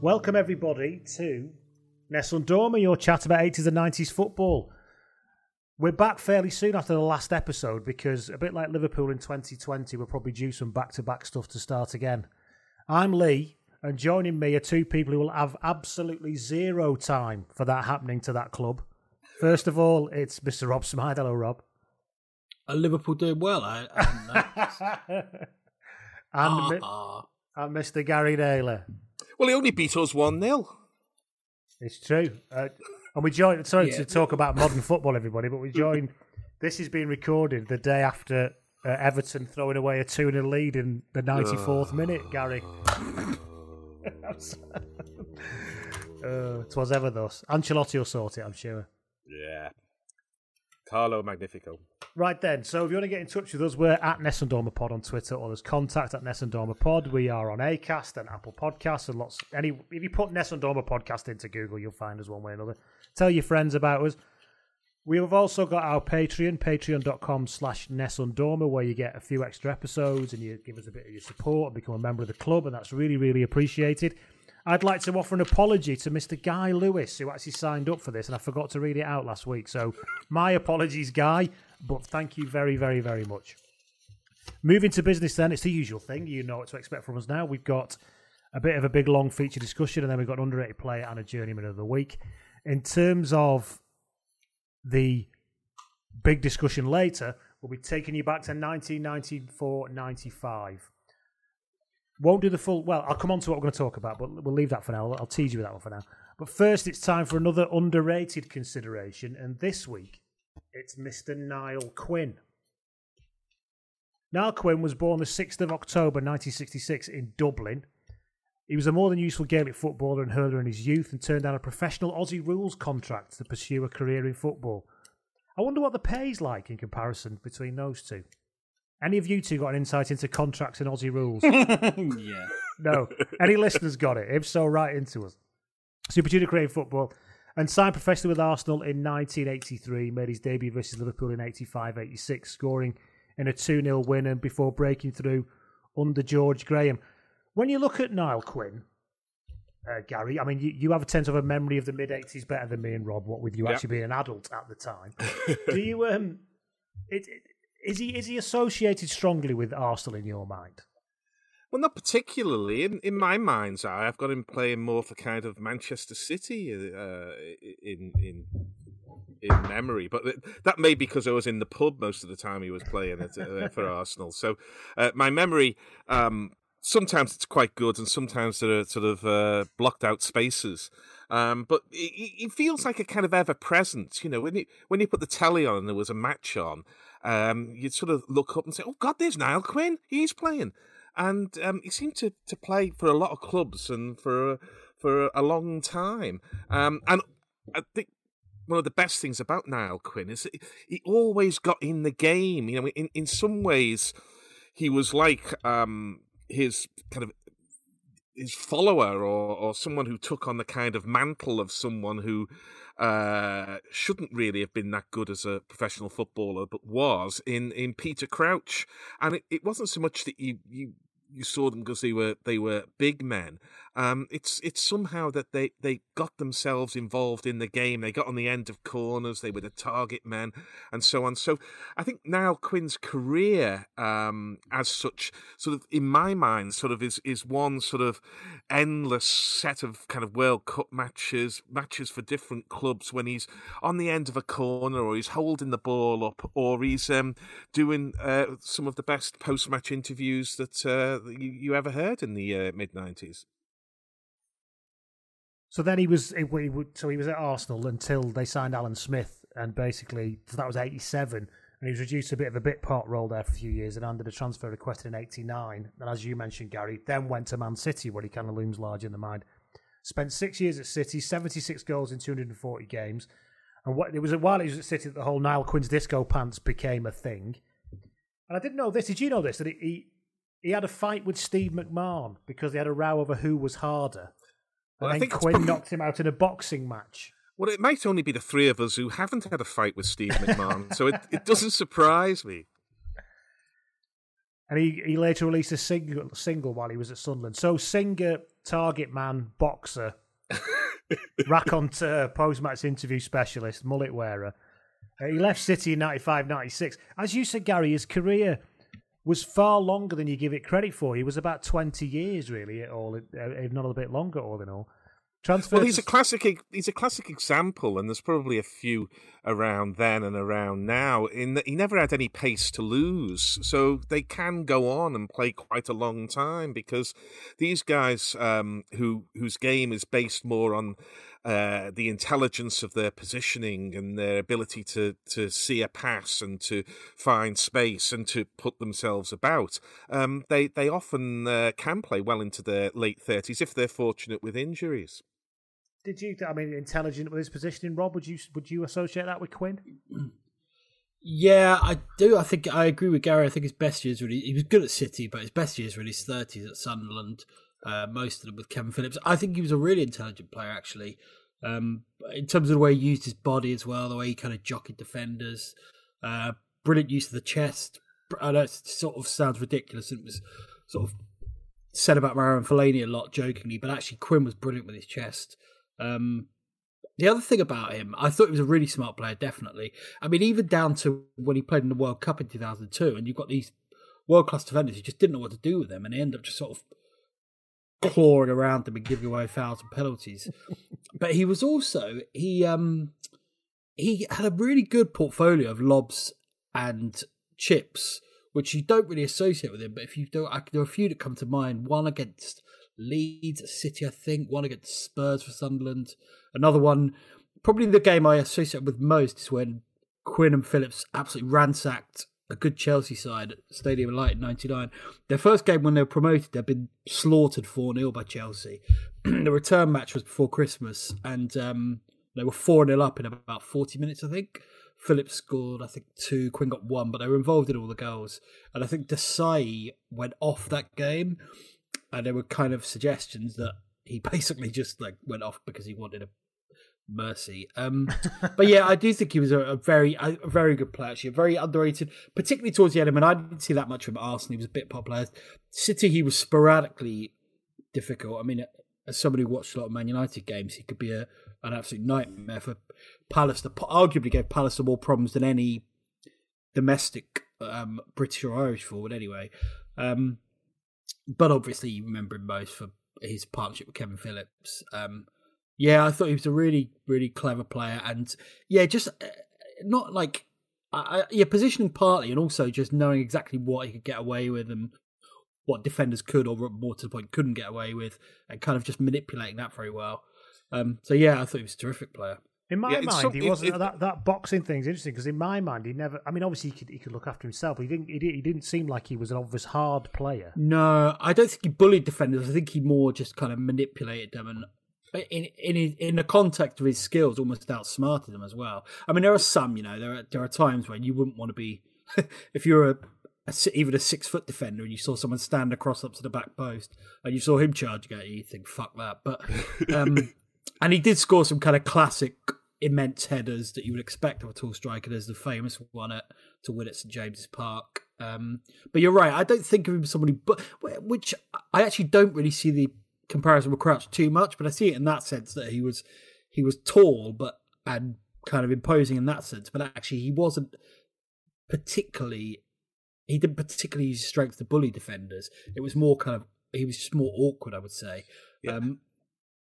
Welcome everybody to Nessun Dorma, your chat about 80s and 90s football. We're back fairly soon after the last episode because a bit like Liverpool in 2020, we're probably due some back-to-back stuff to start again. I'm Lee, and joining me are two people who will have absolutely zero time for that happening to that club. First of all, it's Mr. Rob Smythe. Hello, Rob. Are Liverpool doing well? I, I and, Mi- Ah, and Mr. Gary Naylor. Well, he only beat us 1 0. It's true. Uh, and we joined, sorry Yeah. to talk about modern football, everybody, but we joined, this is being recorded the day after uh, Everton throwing away a 2 0 lead in the 94th minute, Gary. uh, twas ever thus. Ancelotti will sort it, I'm sure. Yeah. Carlo Magnifico. Right then, so if you want to get in touch with us, we're at Nessun Dorma Pod on Twitter or there's contact at Nessun Dorma Pod. We are on Acast and Apple Podcasts and lots. Any if you put Nessun Dorma Podcast into Google, you'll find us one way or another. Tell your friends about us. We have also got our Patreon, patreon.com slash Nessundorma, where you get a few extra episodes and you give us a bit of your support and become a member of the club, and that's really, really appreciated. I'd like to offer an apology to Mr. Guy Lewis, who actually signed up for this, and I forgot to read it out last week. So, my apologies, Guy, but thank you very, very, very much. Moving to business, then, it's the usual thing. You know what to expect from us now. We've got a bit of a big, long feature discussion, and then we've got an underrated player and a journeyman of the week. In terms of the big discussion later, we'll be taking you back to 1994 95. Won't do the full. Well, I'll come on to what we're going to talk about, but we'll leave that for now. I'll tease you with that one for now. But first, it's time for another underrated consideration, and this week it's Mr. Niall Quinn. Niall Quinn was born the 6th of October 1966 in Dublin. He was a more than useful Gaelic footballer and hurler in his youth and turned down a professional Aussie rules contract to pursue a career in football. I wonder what the pay's like in comparison between those two. Any of you two got an insight into contracts and Aussie rules? yeah. No. Any listeners got it? If so, write into us. Super Junior pursued a career in football and signed professionally with Arsenal in 1983, made his debut versus Liverpool in 85-86, scoring in a 2-0 win and before breaking through under George Graham. When you look at Niall Quinn, uh, Gary, I mean, you, you have a sense of a memory of the mid 80s better than me and Rob, what with you Yeah. actually being an adult at the time. Do you, um, it, it, is he is he associated strongly with Arsenal in your mind? Well, not particularly. In, in my mind's eye, I've got him playing more for kind of Manchester City uh, in in in memory. But that may be because I was in the pub most of the time he was playing it, uh, for Arsenal. So uh, my memory, um, sometimes it's quite good, and sometimes there are sort of uh, blocked out spaces. Um, but it, it feels like a kind of ever present. You know, when you when you put the telly on and there was a match on, um, you'd sort of look up and say, "Oh God, there's Niall Quinn. He's playing," and um, he seemed to, to play for a lot of clubs and for for a long time. Um, and I think one of the best things about Niall Quinn is he always got in the game. You know, in in some ways, he was like um, his kind of his follower or, or someone who took on the kind of mantle of someone who uh, shouldn't really have been that good as a professional footballer, but was in, in Peter Crouch. And it, it wasn't so much that you, you you saw them because they were they were big men. Um, it's it's somehow that they, they got themselves involved in the game. They got on the end of corners. They were the target men, and so on. So I think Niall Quinn's career, um, as such, sort of in my mind, sort of is is one sort of endless set of kind of World Cup matches, matches for different clubs. When he's on the end of a corner, or he's holding the ball up, or he's um, doing uh, some of the best post match interviews that uh, you, you ever heard in the uh, mid nineties. So then he was he, he, so he was at Arsenal until they signed Alan Smith, and basically so that was eighty seven, and he was reduced to a bit of a bit part role there for a few years, and under the transfer requested in eighty nine. And as you mentioned, Gary, then went to Man City, where he kind of looms large in the mind. Spent six years at City, seventy six goals in two hundred and forty games, and what it was while he was at City that the whole Niall Quinn's disco pants became a thing. And I didn't know this. Did you know this? That he he had a fight with Steve McMahon because they had a row over who was harder. Well, and I think Quinn probably- knocked him out in a boxing match. Well, it might only be the three of us who haven't had a fight with Steve McMahon, so it, it doesn't surprise me. And he, he later released a single single while he was at Sunderland. So singer, target man, boxer, raconteur, post match interview specialist, mullet wearer. Uh, he left City in 95 96. As you said, Gary, his career was far longer than you give it credit for. He was about 20 years, really, at all, uh, if not a bit longer, all in all. Transfer Well, he's a classic. He's a classic example, and there's probably a few around then and around now. In that he never had any pace to lose, so they can go on and play quite a long time because these guys, um, who whose game is based more on uh, the intelligence of their positioning and their ability to to see a pass and to find space and to put themselves about, um, they they often uh, can play well into their late thirties if they're fortunate with injuries. Did you, I mean, intelligent with his positioning, Rob? Would you would you associate that with Quinn? Yeah, I do. I think I agree with Gary. I think his best years really he was good at City, but his best years really his thirties at Sunderland. Uh, most of them with Kevin Phillips. I think he was a really intelligent player actually. Um, in terms of the way he used his body as well, the way he kind of jockeyed defenders, uh, brilliant use of the chest. I know it sort of sounds ridiculous. It was sort of said about Marouane Fellaini a lot jokingly, but actually Quinn was brilliant with his chest. Um, the other thing about him, I thought he was a really smart player, definitely. I mean, even down to when he played in the World Cup in 2002, and you've got these world class defenders who just didn't know what to do with them, and they end up just sort of clawing around them and giving away fouls and penalties. but he was also he um he had a really good portfolio of lobs and chips, which you don't really associate with him. But if you do, I, there are a few that come to mind. One against Leeds City, I think. One against Spurs for Sunderland. Another one, probably the game I associate with most is when Quinn and Phillips absolutely ransacked a good Chelsea side at Stadium Light in '99. Their first game when they were promoted, they'd been slaughtered 4 0 by Chelsea. the return match was before Christmas, and um, they were 4 0 up in about 40 minutes, I think. Phillips scored, I think, two. Quinn got one, but they were involved in all the goals. And I think Desailly went off that game, and there were kind of suggestions that he basically just like went off because he wanted a mercy. Um, but yeah, I do think he was a, a very, a, very good player. Actually, very underrated, particularly towards the end. I mean, I didn't see that much from Arsenal. He was a bit pop player. City, he was sporadically difficult. I mean, as somebody who watched a lot of Man United games, he could be a, an absolute nightmare for Pallister. That arguably gave Pallister more problems than any domestic um, British or Irish forward, anyway. Um, but obviously, you remember him most for his partnership with Kevin Phillips. Um, yeah, I thought he was a really, really clever player, and yeah, just uh, not like I, I, yeah, positioning partly, and also just knowing exactly what he could get away with and what defenders could, or more to the point, couldn't get away with, and kind of just manipulating that very well. Um, so yeah, I thought he was a terrific player. In my Yeah, mind, some- he it- wasn't it- that that boxing thing's interesting because in my mind, he never. I mean, obviously, he could he could look after himself. But he didn't. He, did, he didn't seem like he was an obvious hard player. No, I don't think he bullied defenders. I think he more just kind of manipulated them and. In in his- in the context of his skills, almost outsmarted them as well. I mean, there are some, you know, there are there are times when you wouldn't want to be, if you're a, a even a six foot defender and you saw someone stand across up to the back post and you saw him charging at you, you think fuck that. But um, and he did score some kind of classic immense headers that you would expect of a tall striker. There's the famous one at to win at St James's Park. Um, but you're right. I don't think of him as somebody, but which I actually don't really see the comparison with Crouch too much. But I see it in that sense that he was he was tall, but and kind of imposing in that sense. But actually, he wasn't particularly. He didn't particularly use strength to bully defenders. It was more kind of he was just more awkward, I would say. Yeah. Um,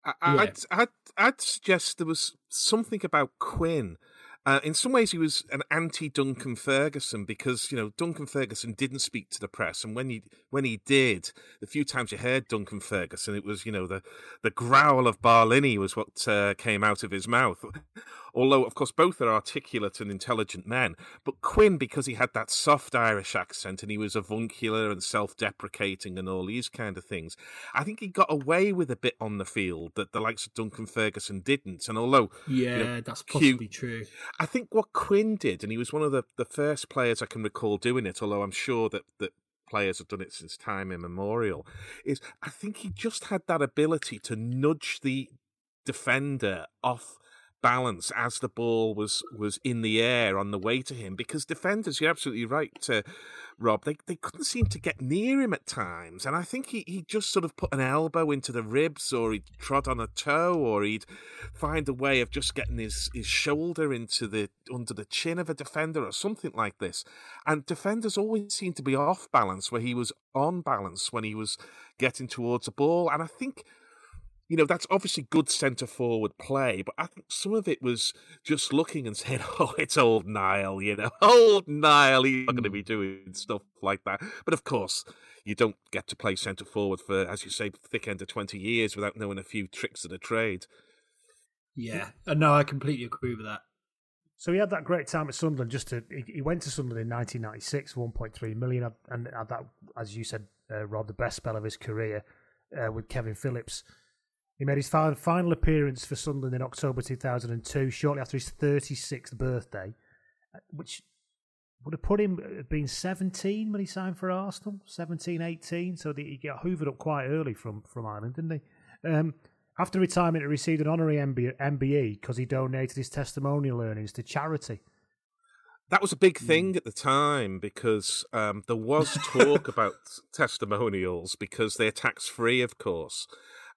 I, Yeah. I'd, I'd, I'd suggest there was something about Quinn. Uh, in some ways, he was an anti Duncan Ferguson because you know Duncan Ferguson didn't speak to the press, and when he when he did, the few times you heard Duncan Ferguson, it was you know the the growl of Barlini was what uh, came out of his mouth. Although, of course, both are articulate and intelligent men, but Quinn, because he had that soft Irish accent and he was avuncular and self-deprecating and all these kind of things, I think he got away with a bit on the field that the likes of Duncan Ferguson didn't. And although yeah, you know, that's possibly true. I think what Quinn did, and he was one of the, the first players I can recall doing it, although I'm sure that, that players have done it since time immemorial, is I think he just had that ability to nudge the defender off balance as the ball was was in the air on the way to him because defenders you're absolutely right uh, rob they, they couldn't seem to get near him at times and i think he, he just sort of put an elbow into the ribs or he'd trod on a toe or he'd find a way of just getting his, his shoulder into the under the chin of a defender or something like this. And defenders always seem to be off balance where he was on balance when he was getting towards the ball and i think you know, that's obviously good centre forward play, but I think some of it was just looking and saying, oh, it's old Niall, you know, old Niall, he's not going to be doing stuff like that. But of course, you don't get to play centre forward for, as you say, thick end of 20 years without knowing a few tricks of the trade. Yeah, uh, no, I completely agree with that. So he had that great time at Sunderland. Just to he, he went to Sunderland in 1996, 1.3 million, and had that, as you said, uh, Rob, the best spell of his career uh, with Kevin Phillips. He made his fi- final appearance for Sunderland in October 2002, shortly after his 36th birthday, uh, which would have put him uh, being 17 when he signed for Arsenal, 17, 18. So the, he got hoovered up quite early from, from Ireland, didn't he? Um, after retirement, he received an honorary MB- MBE because he donated his testimonial earnings to charity. That was a big thing at the time because um, there was talk about testimonials because they're tax free, of course.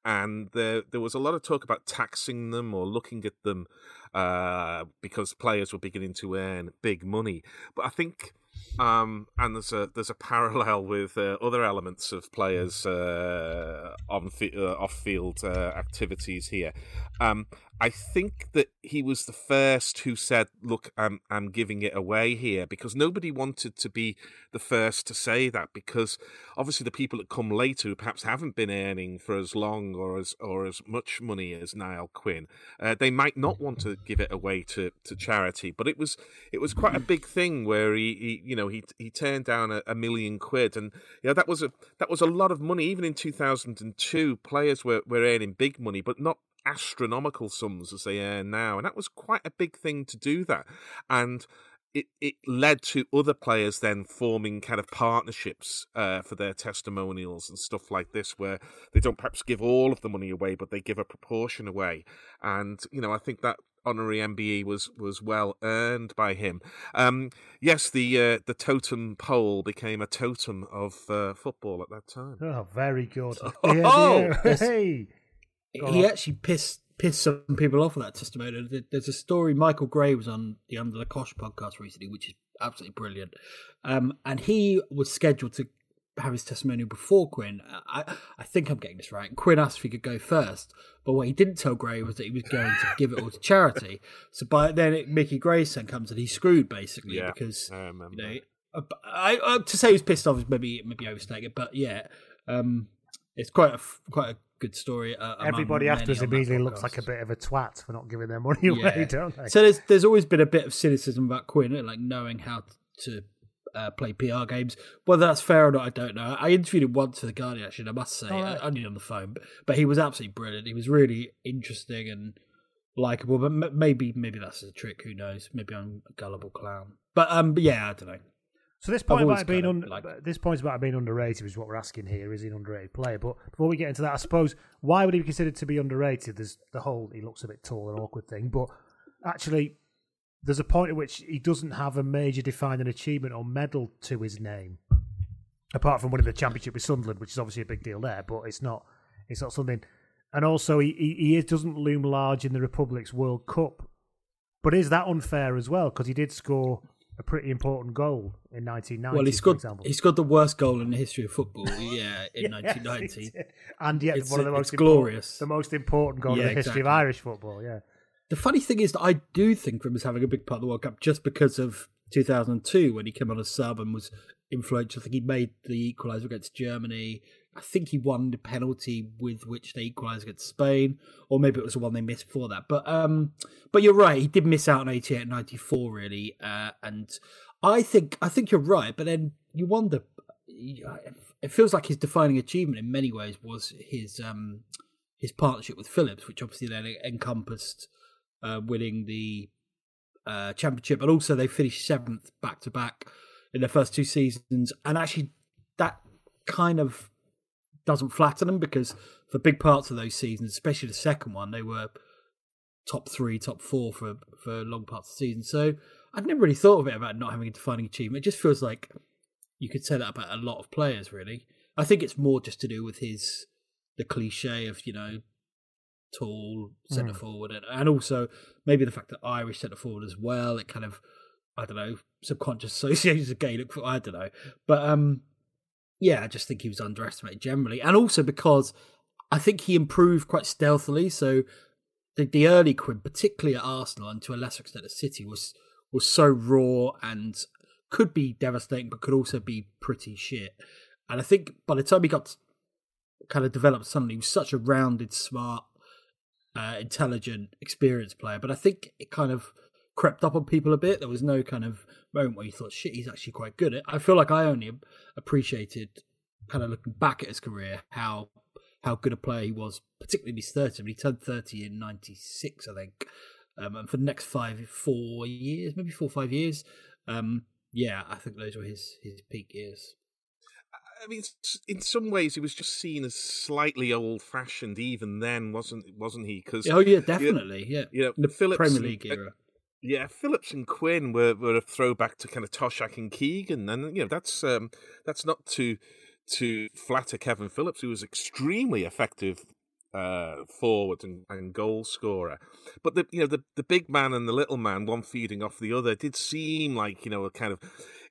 And there, there was a lot of talk about taxing them or looking at them uh, because players were beginning to earn big money. But I think, um, and there's a there's a parallel with uh, other elements of players uh, on fi- uh, off field uh, activities here. Um, I think that he was the first who said, "Look, I'm I'm giving it away here," because nobody wanted to be the first to say that. Because obviously, the people that come later, who perhaps haven't been earning for as long or as or as much money as Niall Quinn, uh, they might not want to give it away to, to charity. But it was it was quite a big thing where he, he you know he he turned down a, a million quid, and you know that was a that was a lot of money. Even in two thousand and two, players were were earning big money, but not astronomical sums as they earn now. And that was quite a big thing to do that. And it, it led to other players then forming kind of partnerships uh, for their testimonials and stuff like this, where they don't perhaps give all of the money away, but they give a proportion away. And, you know, I think that honorary MBE was was well earned by him. Um, yes, the uh, the totem pole became a totem of uh, football at that time. Oh, very good. Oh, Yeah, hey. Go he on. actually pissed pissed some people off with that testimonial. There's a story Michael Gray was on the Under the Cosh podcast recently, which is absolutely brilliant. Um, and he was scheduled to have his testimonial before Quinn. I, I think I'm getting this right. Quinn asked if he could go first, but what he didn't tell Gray was that he was going to give it all to charity. So by then, it, Mickey Grayson comes and he's screwed basically Yeah, because I remember. you know, uh, I, uh, to say he was pissed off is maybe maybe overstating it, but yeah, um, it's quite a quite a good story. Uh, Everybody afterwards immediately looks like a bit of a twat for not giving their money away, don't they? So there's there's always been a bit of cynicism about Quinn, like knowing how to uh, play PR games. Whether that's fair or not, I don't know. I interviewed him once for the Guardian, actually. And I must say, Oh, right. Only on the phone, but, but he was absolutely brilliant. He was really interesting and likable. But m- maybe maybe that's a trick. Who knows? Maybe I'm a gullible clown. But um, but yeah, I don't know. So this point about being un- liked this point about being underrated is what we're asking here. Is he an underrated player? But before we get into that, I suppose why would he be considered to be underrated? There's the whole he looks a bit tall and awkward thing, but actually, there's a point at which he doesn't have a major defining achievement or medal to his name, apart from winning the championship with Sunderland, which is obviously a big deal there. But it's not it's not something. And also, he he, he doesn't loom large in the Republic's World Cup. But is that unfair as well? Because he did score a pretty important goal in 1990. Well, he scored he scored the worst goal in the history of football. Yeah, in Yes, 1990. he did. and yet It's- one of the most glorious. the most important goal Yeah, in the history of. Irish football. Yeah, The funny thing is that I do think him as having a big part of the World Cup just because of 2002 when he came on as sub and was influential. I think he made the equaliser against Germany. I think he won the penalty with which they equalised against Spain, or maybe it was the one they missed before that. But um, but you're right. He did miss out on 88 and 94 really, uh, and I think I think you're right. But then you wonder. It feels like his defining achievement in many ways was his um his partnership with Phillips, which obviously then encompassed uh, winning the uh, championship, but also they finished seventh back to back in their first two seasons. And actually, that kind of doesn't flatter them because for big parts of those seasons, especially the second one, they were top three, top four for for long parts of the season. So I'd never really thought of it about not having a defining achievement. It just feels like you could say that about a lot of players, really. I think it's more just to do with his the cliche of you know tall centre Mm. forward, and, and also maybe the fact that Irish centre forward as well. It kind of I don't know subconscious associations of Gaelic. I don't know, but um, yeah, I just think he was underestimated generally, and also because I think he improved quite stealthily. So the the early Quinn, particularly at Arsenal and to a lesser extent at City, was was so raw and could be devastating, but could also be pretty shit. And I think by the time he got kind of developed suddenly, he was such a rounded, smart, uh, intelligent, experienced player. But I think it kind of crept up on people a bit. There was no kind of moment where you thought, shit, he's actually quite good. I feel like I only appreciated, kind of looking back at his career, how how good a player he was, particularly in his 30s. I mean, he turned 30 in 96, I think. Um, and for the next five, four years, maybe four five years, um, yeah, I think those were his, his peak years. I mean, in some ways, he was just seen as slightly old-fashioned even then, wasn't wasn't he? Because Oh, yeah, definitely, yeah. you know, the Phillips Premier League era. Yeah, Phillips and Quinn were, were a throwback to kind of Toshack and Keegan, and you know that's um, that's not to to flatter Kevin Phillips, who was extremely effective uh, forward and, and goal scorer. But the you know the the big man and the little man, one feeding off the other, did seem like you know a kind of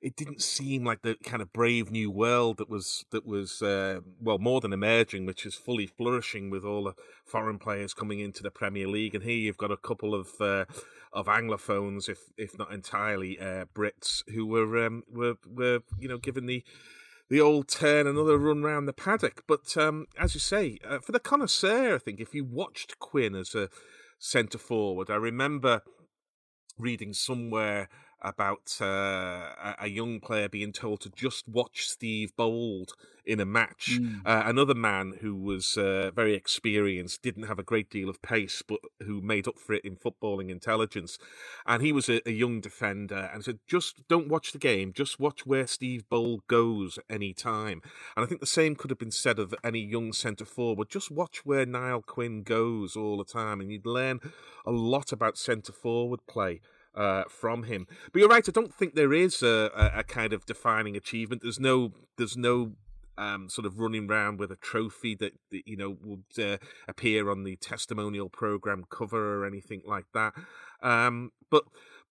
it didn't seem like the kind of brave new world that was that was uh, well more than emerging, which is fully flourishing with all the foreign players coming into the Premier League. And here you've got a couple of uh, of anglophones, if if not entirely uh, Brits, who were um, were were you know given the the old turn, another run round the paddock. But um, as you say, uh, for the connoisseur, I think if you watched Quinn as a centre forward, I remember reading somewhere about uh, a- young player being told to just watch Steve Bould in a match. Mm. Uh, another man who was uh, very experienced, didn't have a great deal of pace, but who made up for it in footballing intelligence. And he was a, a young defender and said, just don't watch the game, just watch where Steve Bould goes any time. And I think the same could have been said of any young centre forward. Just watch where Niall Quinn goes all the time, and you'd learn a lot about centre forward play uh, from him. But you're right. I don't think there is a, a, kind of defining achievement. There's no. There's no. Um, sort of running around with a trophy that, that you know would uh, appear on the testimonial program cover or anything like that. Um, but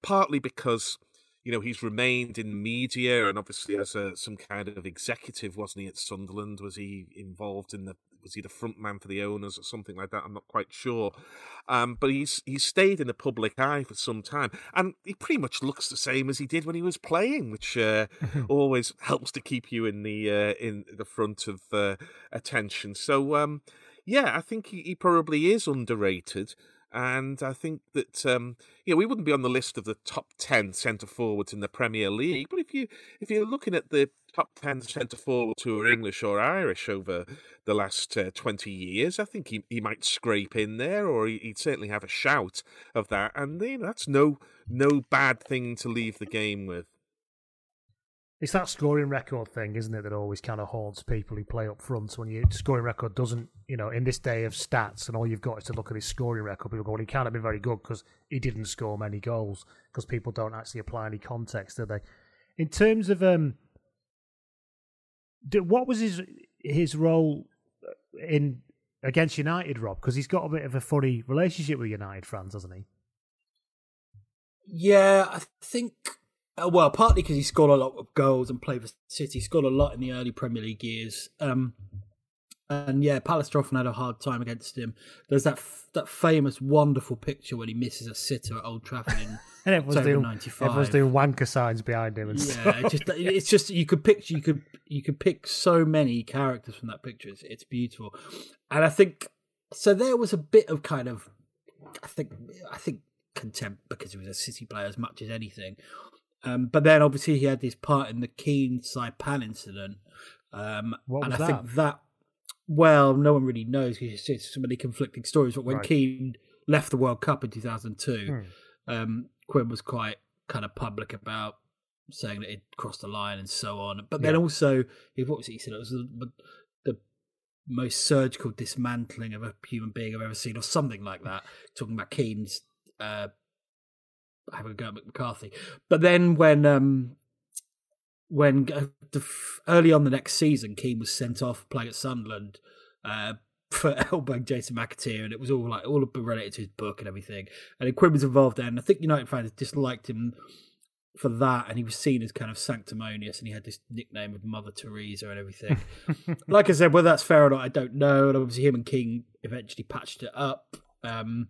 partly because you know he's remained in media and obviously as a, some kind of executive, wasn't he at Sunderland? Was he involved in the? Was he the front man for the owners or something like that? I'm not quite sure. Um, but he's he's stayed in the public eye for some time, and he pretty much looks the same as he did when he was playing, which uh, always helps to keep you in the uh, in the front of uh, attention. So um, yeah, I think he, he probably is underrated. And I think that um, you know we wouldn't be on the list of the top ten centre forwards in the Premier League, but if you if you're looking at the top ten centre forwards who are English or Irish over the last uh, twenty years, I think he, he might scrape in there, or he, would certainly have a shout of that. And you know, that's no no bad thing to leave the game with. It's that scoring record thing, isn't it, that always kind of haunts people who play up front. When your scoring record doesn't, you know, in this day of stats and all you've got is to look at his scoring record, people go, well, he can't have been very good because he didn't score many goals because people don't actually apply any context, do they? In terms of um, what was his his role in against United, Rob? Because he's got a bit of a funny relationship with United fans, hasn't he? Yeah, I think uh, well, partly because he scored a lot of goals and played for City. He scored a lot in the early Premier League years. Um, and yeah, Pallister often had a hard time against him. There's that f- that famous, wonderful picture when he misses a sitter at Old Trafford in and everyone's doing, 95. Everyone's doing wanker signs behind him. And yeah, it's just it's just you could picture you could you could pick so many characters from that picture. It's, it's beautiful, and I think so. There was a bit of kind of I think I think contempt because he was a City player as much as anything. Um, but then obviously he had this part in the Keane Saipan incident. Um, and I that? think that, well, no one really knows because it's so many conflicting stories. But when Right. Keane left the World Cup in 2002, Hmm. um, Quinn was quite kind of public about saying that it crossed the line and so on. But then Yeah. also, he- what was it? He said it was the, the most surgical dismantling of a human being I've ever seen, or something like that. Talking about Keane's uh, having a go at McCarthy. But then when um, when uh, early on the next season, Keane was sent off playing at Sunderland. Uh, for elbowing Jason McAteer, and it was all like all related to his book and everything. And Quinn was involved there, and I think United fans disliked him for that, and he was seen as kind of sanctimonious, and he had this nickname of Mother Teresa and everything. like I said, whether that's fair or not, I don't know. And obviously, him and Keane eventually patched it up. Um,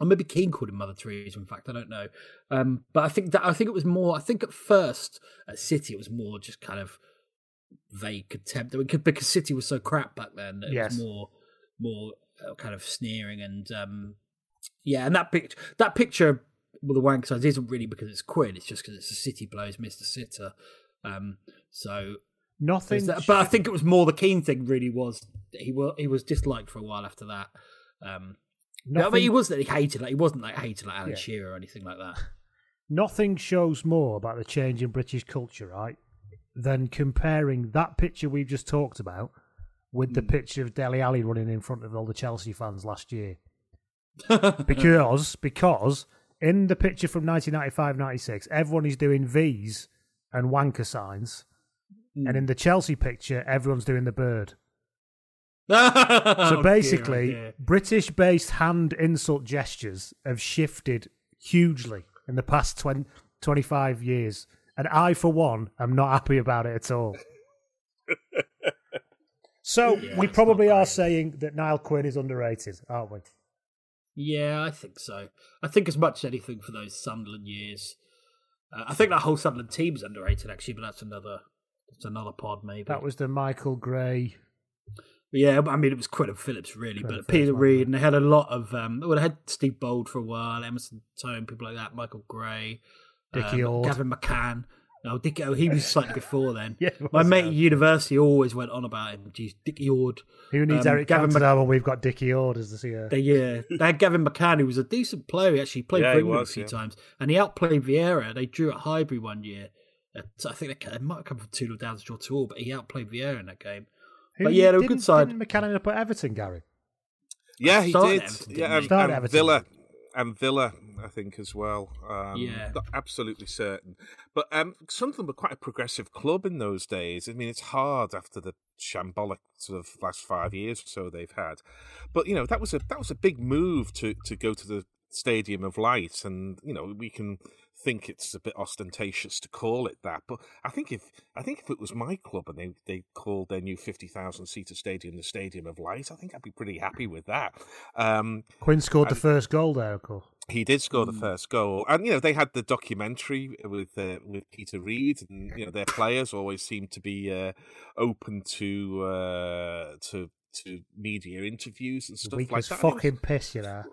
or maybe Keane called him Mother Teresa. In fact, I don't know. Um, but I think that I think it was more. I think at first at City, it was more just kind of vague contempt I mean, because City was so crap back then. It Yes. was more more uh, kind of sneering and um, yeah. And that picture that picture with the wank size isn't really because it's Quinn. It's just because it's a City blows Mister Sitter. Um, so Nothing. that- but I think it was more the Keane thing. Really was he was he was disliked for a while after that. Um, no, but he wasn't like hated like he wasn't like hated like Alan Yeah. Shearer or anything like that. Nothing shows more about the change in British culture, right, than comparing that picture we've just talked about with the hmm. picture of Dele Alli running in front of all the Chelsea fans last year. because because in the picture from 1995-96, everyone is doing V's and wanker signs, and hmm. in the Chelsea picture, everyone's doing the bird. Oh, So basically, British-based hand insult gestures have shifted hugely in the past 20, 25 years, and I, for one, am not happy about it at all. so Yeah, we probably are saying that Niall Quinn is underrated, aren't we? Yeah, I think so. I think as much as anything for those Sunderland years. Uh, I think that whole Sunderland team's underrated actually, but that's another that's another pod maybe. That was the Michael Gray. Yeah, I mean it was Quinn and Phillips really, Quinn but and Peter Phillips, Reid and they had a lot of um well they had Steve Bould for a while, Emerson Thome, people like that, Michael Gray, Dickie um, Ord. Gavin McCann. No, Dickie oh, he was slightly before then. Yeah, he My was, mate at university always went on about him. Geez, Dickie Ord. Who needs Um, Eric Gavin Cantona when we've got Dickie Ord as the CEO? They, yeah, they had Gavin McCann, who was a decent player. He actually played Yeah, for he England was, a few yeah. times, and he outplayed Vieira. They drew at Highbury one year. So I think they, it might have come from two 0 down to draw two all, but he outplayed Vieira in that game. Who but yeah, they were a good side. Didn't McCann end up at Everton, Gary? Yeah, he Started did. at Everton, yeah, didn't and, and Everton. Villa, and Villa, I think as well. Um, Yeah. not absolutely certain. But um, Sunderland were quite a progressive club in those days. I mean, it's hard after the shambolic sort of last five years or so they've had. But you know, that was a that was a big move to to go to the Stadium of Light, and you know, we can think it's a bit ostentatious to call it that, but I think if I think if it was my club and they they called their new fifty thousand seater stadium the Stadium of Light, I think I'd be pretty happy with that. Um, Quinn scored the first goal there, of course. he did score Hmm. the first goal, and you know they had the documentary with uh, with Peter Reid, and you know their players always seem to be uh, open to uh, to to media interviews and stuff like that. fucking piss, you know.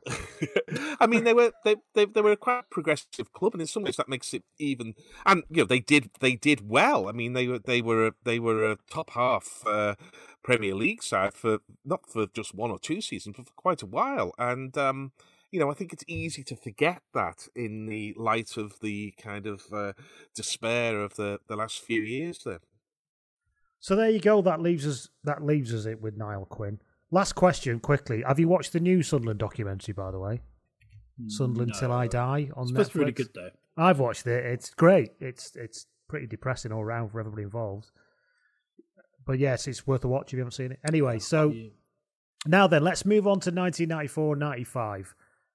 I mean, they were they, they they were a quite progressive club, and in some ways that makes it even. And you know, they did they did well. I mean, they were they were a, they were a top half uh, Premier League side for not for just one or two seasons, but for quite a while. And um, you know, I think it's easy to forget that in the light of the kind of uh, despair of the the last few years there. So there you go. That leaves us. That leaves us it with Niall Quinn. Last question, quickly. Have you watched the new Sunderland documentary, by the way? Sunderland Till I Die on It's Netflix. really good though. I've watched it. It's great. It's it's pretty depressing all round for everybody involved. But yes, it's worth a watch if you haven't seen it. Anyway, so now then, let's move on to 1994-95,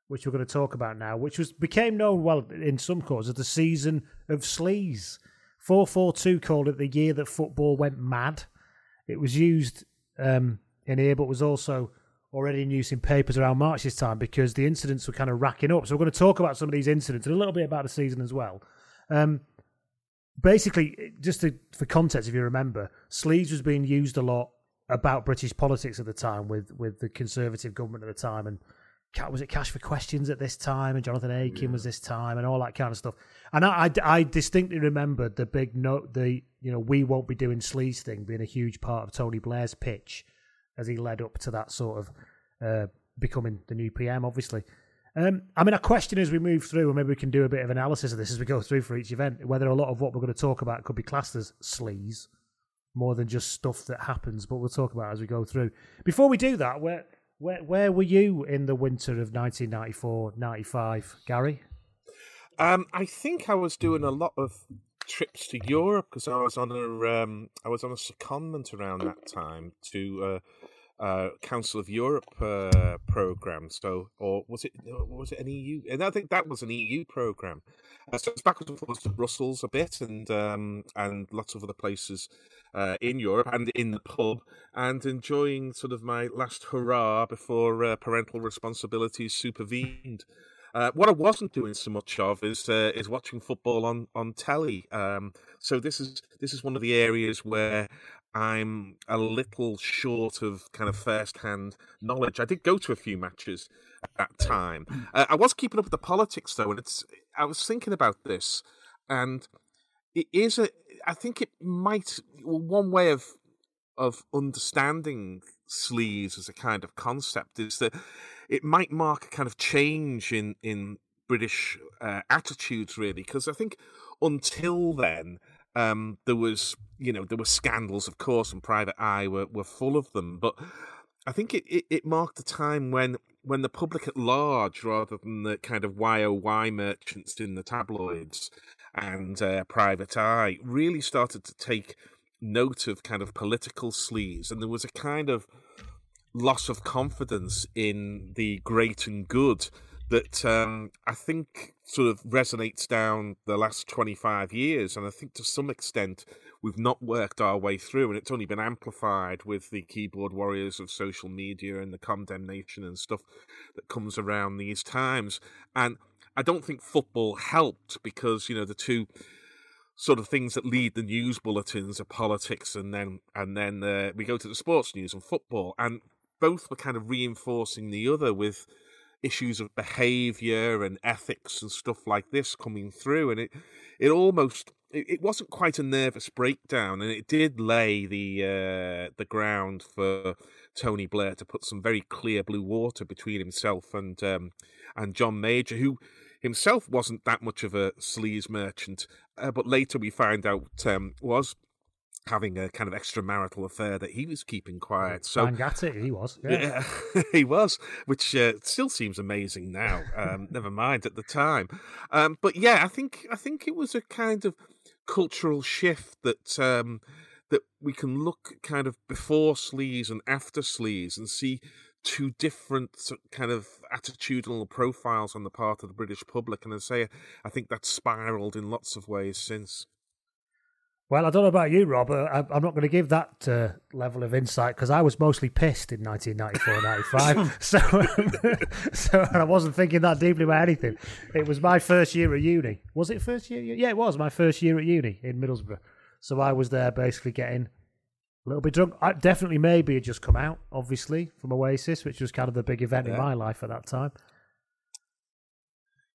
which we're going to talk about now, which was became known well in some quarters as the season of sleaze. 442 called it the year that football went mad. It was used um, in here, but was also already in use in papers around March this time because the incidents were kind of racking up. So we're going to talk about some of these incidents and a little bit about the season as well. Um, basically, just to, for context, if you remember, Sleaze was being used a lot about British politics at the time with with the Conservative government at the time, and was it Cash for Questions at this time, and Jonathan Aitken was this time, and all that kind of stuff. And I, I, I distinctly remember the big note, the you know we won't be doing sleaze thing being a huge part of Tony Blair's pitch as he led up to that sort of uh, becoming the new PM, obviously. Um, I mean, a question as we move through, and maybe we can do a bit of analysis of this as we go through for each event, whether a lot of what we're going to talk about could be classed as sleaze more than just stuff that happens, but we'll talk about as we go through. Before we do that, where where where were you in the winter of 1994-95, Gary? Um, I think I was doing a lot of trips to Europe because I was on a um, I was on a secondment around that time to uh, uh, Council of Europe uh, program. So, or was it was it an EU? And I think that was an EU program. Uh, so it's backwards and forwards to Brussels a bit, and um, and lots of other places uh, in Europe and in the pub, and enjoying sort of my last hurrah before uh, parental responsibilities supervened. Uh, what I wasn't doing so much of is uh, is watching football on on telly. Um, so this is this is one of the areas where I'm a little short of kind of first hand knowledge. I did go to a few matches at that time. Uh, I was keeping up with the politics though, and it's I was thinking about this, and it is a. I think it might well, one way of of understanding sleaze as a kind of concept is that it might mark a kind of change in in British uh, attitudes, really, because I think until then um, there was you know there were scandals, of course, and Private Eye were were full of them, but I think it, it, it marked a time when when the public at large, rather than the kind of YOY merchants in the tabloids and uh, Private Eye, really started to take note of kind of political sleaze, and there was a kind of loss of confidence in the great and good that um, I think sort of resonates down the last 25 years. And I think to some extent we've not worked our way through, and it's only been amplified with the keyboard warriors of social media and the condemnation and stuff that comes around these times. And I don't think football helped because, you know, the two sort of things that lead the news bulletins are politics and then and then uh, we go to the sports news and football and both were kind of reinforcing the other with issues of behavior and ethics and stuff like this coming through and it it almost it, it wasn't quite a nervous breakdown and it did lay the uh, the ground for Tony Blair to put some very clear blue water between himself and um, and John Major who himself wasn't that much of a sleaze merchant uh, but later we find out um, was having a kind of extramarital affair that he was keeping quiet. So Bang at it, he was. Yeah, yeah, he was, which uh, still seems amazing now. Um, never mind at the time, um, but yeah, I think I think it was a kind of cultural shift that um, that we can look kind of before sleaze and after sleaze and see two different kind of attitudinal profiles on the part of the British public, and I say I think that's spiraled in lots of ways since. Well, I don't know about you, Rob. uh, I, I'm not going to give that uh, level of insight because I was mostly pissed in 1994-95. so, so I wasn't thinking that deeply about anything. It was my first year at uni. Was it first year? Yeah, it was my first year at uni in Middlesbrough. So I was there basically getting A little bit drunk. I, definitely maybe had just come out, obviously, from Oasis, which was kind of the big event in my life at that time.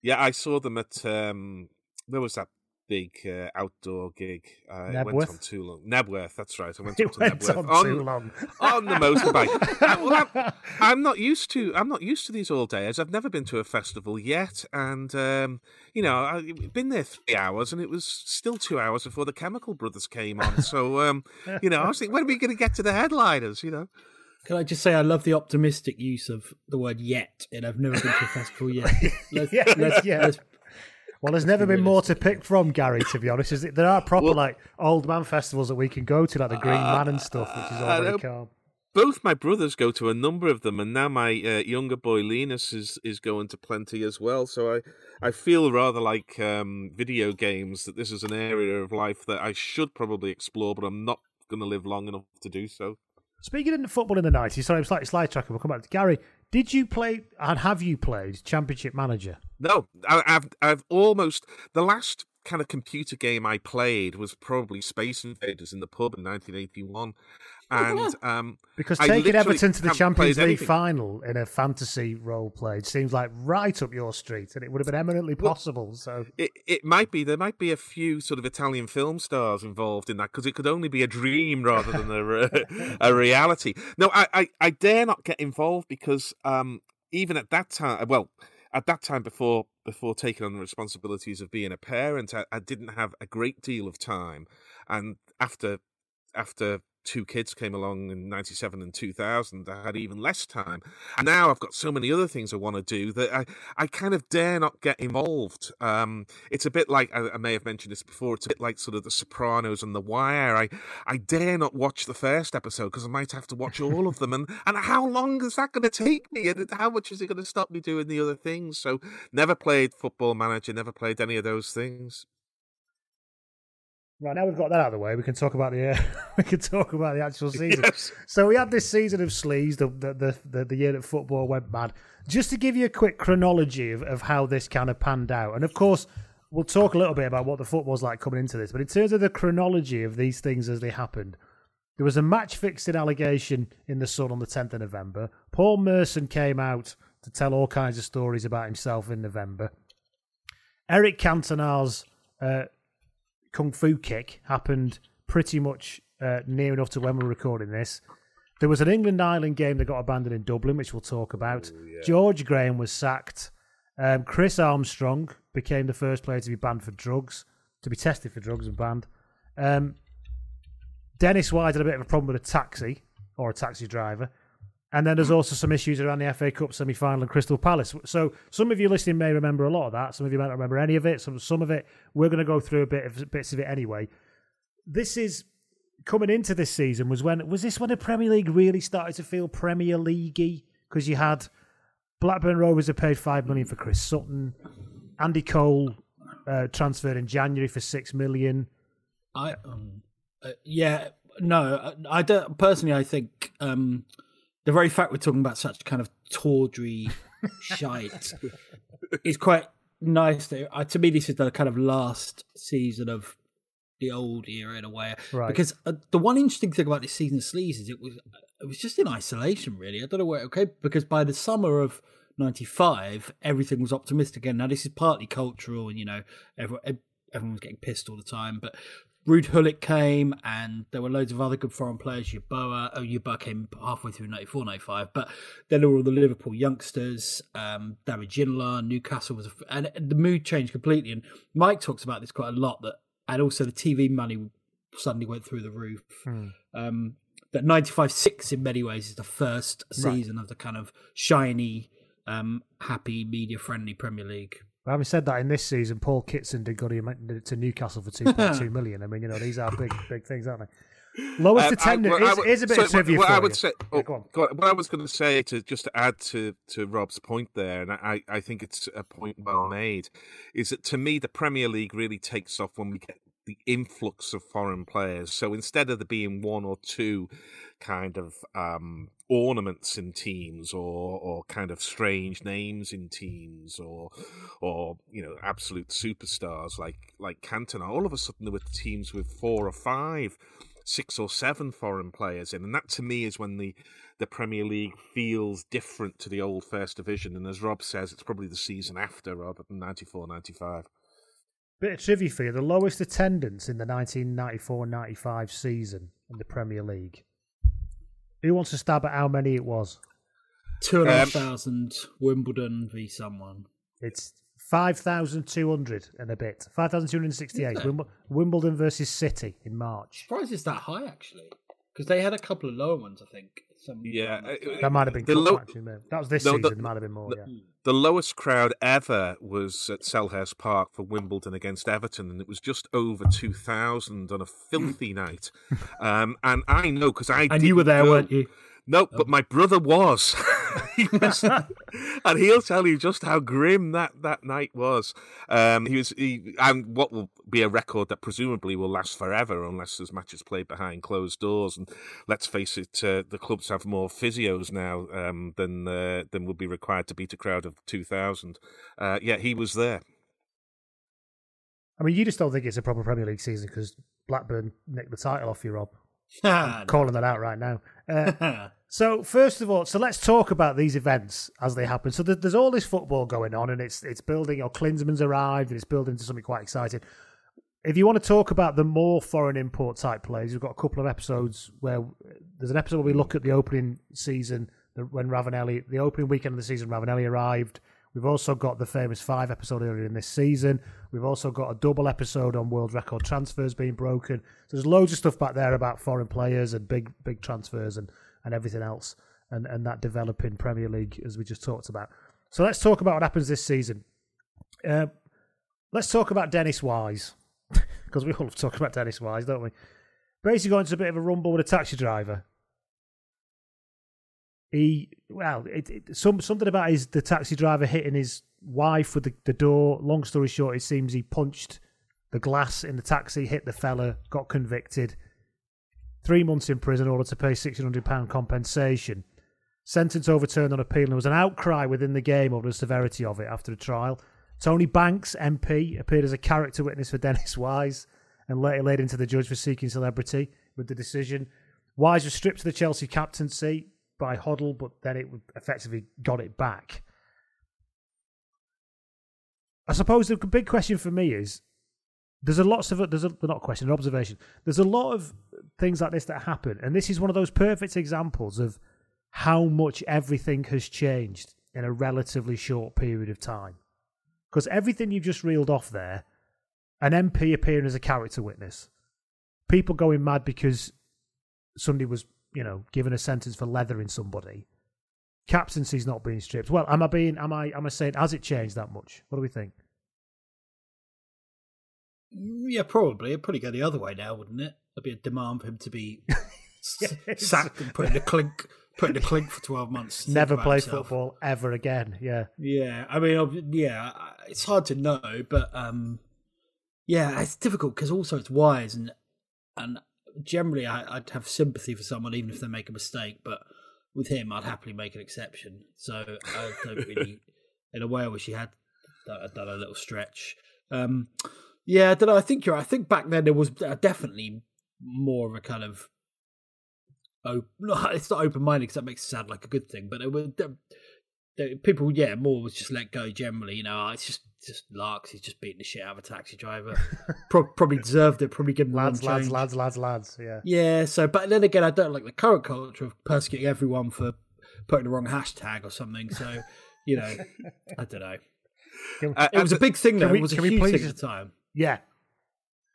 Yeah, I saw them at um, where was that big uh, outdoor gig? Uh, it went on too long. Knebworth, that's right. I went It to went Knebworth on too long. on the motorbike. Uh, well, I'm, I'm not used to. I'm not used to these all days. I've never been to a festival yet, and um, you know, I've been there three hours, and it was still two hours before the Chemical Brothers came on. So, um, you know, I was thinking, when are we going to get to the headliners? You know. Can I just say I love the optimistic use of the word "yet" and I've never been to a festival yet. Let's, Yeah, let's- yeah. let's- Well, there's never been more to pick from, Gary. To be honest, is it, there are proper Well- like old man festivals that we can go to, like the Green Man and stuff, which is all I very calm. both my brothers go to a number of them, and now my uh, younger boy Linus is is going to plenty as well. So I I feel rather like um, video games that this is an area of life that I should probably explore, but I'm not going to live long enough to do so. Speaking of football in the nineties, sorry, I'm slightly sidetracking. We'll come back to Gary. Did you play and have you played Championship Manager? No, I, I've I've almost the last kind of computer game I played was probably Space Invaders in the pub in 1981, and um, Because I taking Everton to the Champions League anything. final in a fantasy role play seems like right up your street, and it would have been eminently Well- possible. So It it might be there might be a few sort of Italian film stars involved in that because it could only be a dream rather than a a reality. No, I, I I dare not get involved because um even at that time, well, at that time before before taking on the responsibilities of being a parent, I, I didn't have a great deal of time, and after after two kids came along in 97 and 2000 i had even less time. And now i've got so many other things i want to do that i i kind of dare not get involved. Um it's a bit like I, I may have mentioned this before it's a bit like sort of the sopranos and the wire. I i dare not watch the first episode because i might have to watch all of them. And and how long is that going to take me? And how much is it going to stop me doing the other things? So never played football manager never played any of those things right now we've got that out of the way, we can talk about the uh, we can talk about the actual season. Yes. So we had this season of Sleaze, the the, the the year that football went mad. Just to give you a quick chronology of, of how this kind of panned out, and of course we'll talk a little bit about what the football's like coming into this. But in terms of the chronology of these things as they happened, there was a match fixing allegation in the Sun on the 10th of November. Paul Merson came out to tell all kinds of stories about himself in November. Eric Cantona's uh, kung fu kick happened pretty much uh, near enough to when we're recording this. There was an England Ireland game that got abandoned in Dublin, which we'll talk about. George Graham was sacked. Um, Chris Armstrong became the first player to be banned for drugs, to be tested for drugs and banned. Um, Dennis Wise had a bit of a problem with a taxi or a taxi driver. And then there's also some issues around the FA Cup semi final and Crystal Palace. So some of you listening may remember a lot of that. Some of you might not remember any of it. Some some of it we're going to go through a bit of bits of it anyway. This is coming into this season was when was this when the Premier League really started to feel Premier Leaguey because you had Blackburn Rovers have paid five million for Chris Sutton, Andy Cole uh, transferred in January for six million. I um, uh, yeah no I, don't personally I think um, the very fact we're talking about such kind of tawdry shite is quite nice. To, uh, to me, this is the kind of last season of the old era in a way. Right. Because uh, the one interesting thing about this season of Sleaze is it was it was just in isolation, really. I don't know where okay because by the summer of. 95 everything was optimistic again now this is partly cultural and you know everyone, everyone was getting pissed all the time but Ruud Gullit came, and there were loads of other good foreign players. Yeboah, oh, Yeboah came halfway through 94, 95, but then there were all the Liverpool youngsters, um, David Ginola, Newcastle was, a, and the mood changed completely. And Mike talks about this quite a lot, that and also the TV money suddenly went through the roof. Um, that 95 6 in many ways is the first Right. season of the kind of shiny, um, happy, media friendly Premier League. But having said that, in this season, Paul Kitson did go to to Newcastle for two point two million. I mean, you know, these are big, big things, aren't they? Lowest Um, attendance. well, I Here's, would- here's a bit so of trivia what for I you. would say, Yeah, oh, go on. on. what I was going to say to just to add to to Rob's point there, and I I think it's a point well made, is that to me the Premier League really takes off when we get the influx of foreign players. So instead of there being one or two kind of um, ornaments in teams, or or kind of strange names in teams, or or you know absolute superstars like like Cantona, all of a sudden there were teams with four or five six or seven foreign players in, and that to me is when the the Premier League feels different to the old First Division. And as Rob says, it's probably the season after rather than 94 95. Bit of trivia for you: the lowest attendance in the 1994-95 season in the Premier League. Who wants to stab at how many it was? Two and a half Um, Wimbledon v someone. It's five thousand two hundred and a bit. Five thousand two hundred sixty-eight. Wimb- Wimbledon versus City in March. Surprised it's that high actually, because they had a couple of lower ones. I think. Some Yeah, That might have been The cut low- actually. That was this No, season. the- might have been more. the- yeah. The lowest crowd ever was at Selhurst Park for Wimbledon against Everton, and it was just over 2,000 on a filthy night. Um, and I know because I and you were there, go. weren't you? No, but my brother was. He was- and he'll tell you just how grim that, that night was. Um, he was, he, and what will be a record that presumably will last forever unless there's matches played behind closed doors. And let's face it, uh, the clubs have more physios now um, than uh, than would be required to beat a crowd of two thousand. Uh, yeah, he was there. I mean, you just don't think it's a proper Premier League season because Blackburn nicked the title off you, Rob. Ah, Calling that out right now. Uh, So first of all, so let's talk about these events as they happen. So there- there's all this football going on, and it's it's building. Or Klinsmann's arrived, and it's building to something quite exciting. If you want to talk about the more foreign import type players, we've got a couple of episodes where there's an episode where we look at the opening season the- when Ravanelli, the opening weekend of the season, Ravanelli arrived. We've also got the famous five episode earlier in this season. We've also got a double episode on world record transfers being broken. So there's loads of stuff back there about foreign players and big big transfers and, and everything else and, and that developing Premier League as we just talked about. So let's talk about what happens this season. Uh, let's talk about Dennis Wise because we all talking about Dennis Wise, don't we? Basically, got into a bit of a rumble with a taxi driver. He well, it, it, some something about his the taxi driver hitting his wife with the, the door. Long story short, it seems he punched the glass in the taxi, hit the fella, got convicted. Three months in prison, ordered to pay six hundred pound compensation. Sentence overturned on appeal. And there was an outcry within the game over the severity of it after the trial. Tony Banks, MP, appeared as a character witness for Dennis Wise and later laid into the judge for seeking celebrity with the decision. Wise was stripped of the Chelsea captaincy by Hoddle, but then it effectively got it back. I suppose the big question for me is there's a lots of there's a not a question, an observation. There's a lot of things like this that happen, and this is one of those perfect examples of how much everything has changed in a relatively short period of time. Because everything you've just reeled off there, an MP appearing as a character witness, people going mad because somebody was, you know, given a sentence for leathering somebody, captaincy's not being stripped. Well, am I being, am I, am I saying, has it changed that much? What do we think? Yeah, probably. It'd probably go the other way now, wouldn't it? There'd be a demand for him to be Yes. sacked and put in a clink, put in a clink for twelve months. Never play himself. football ever again. Yeah. Yeah, I mean, yeah, it's hard to know, but um, yeah, it's difficult because also it's wise and and generally I, I'd have sympathy for someone even if they make a mistake, but with him I'd happily make an exception. So I don't really, in a way, I wish he had done, a little stretch. Um, yeah, I don't know. I think you're. I think back then there was uh, definitely more of a kind of. Oh, it's not open minded because that makes it sound like a good thing, but it was people, yeah, more was just let go generally. You know, it's just just larks. He's just beating the shit out of a taxi driver. Pro- probably deserved it. Probably given Lads, lads, lads, lads, lads. Yeah. Yeah. So, but then again, I don't like the current culture of persecuting everyone for putting the wrong hashtag or something. So, you know, I don't know. Uh, It was a big thing though. we- it was a huge thing at the time. Yeah.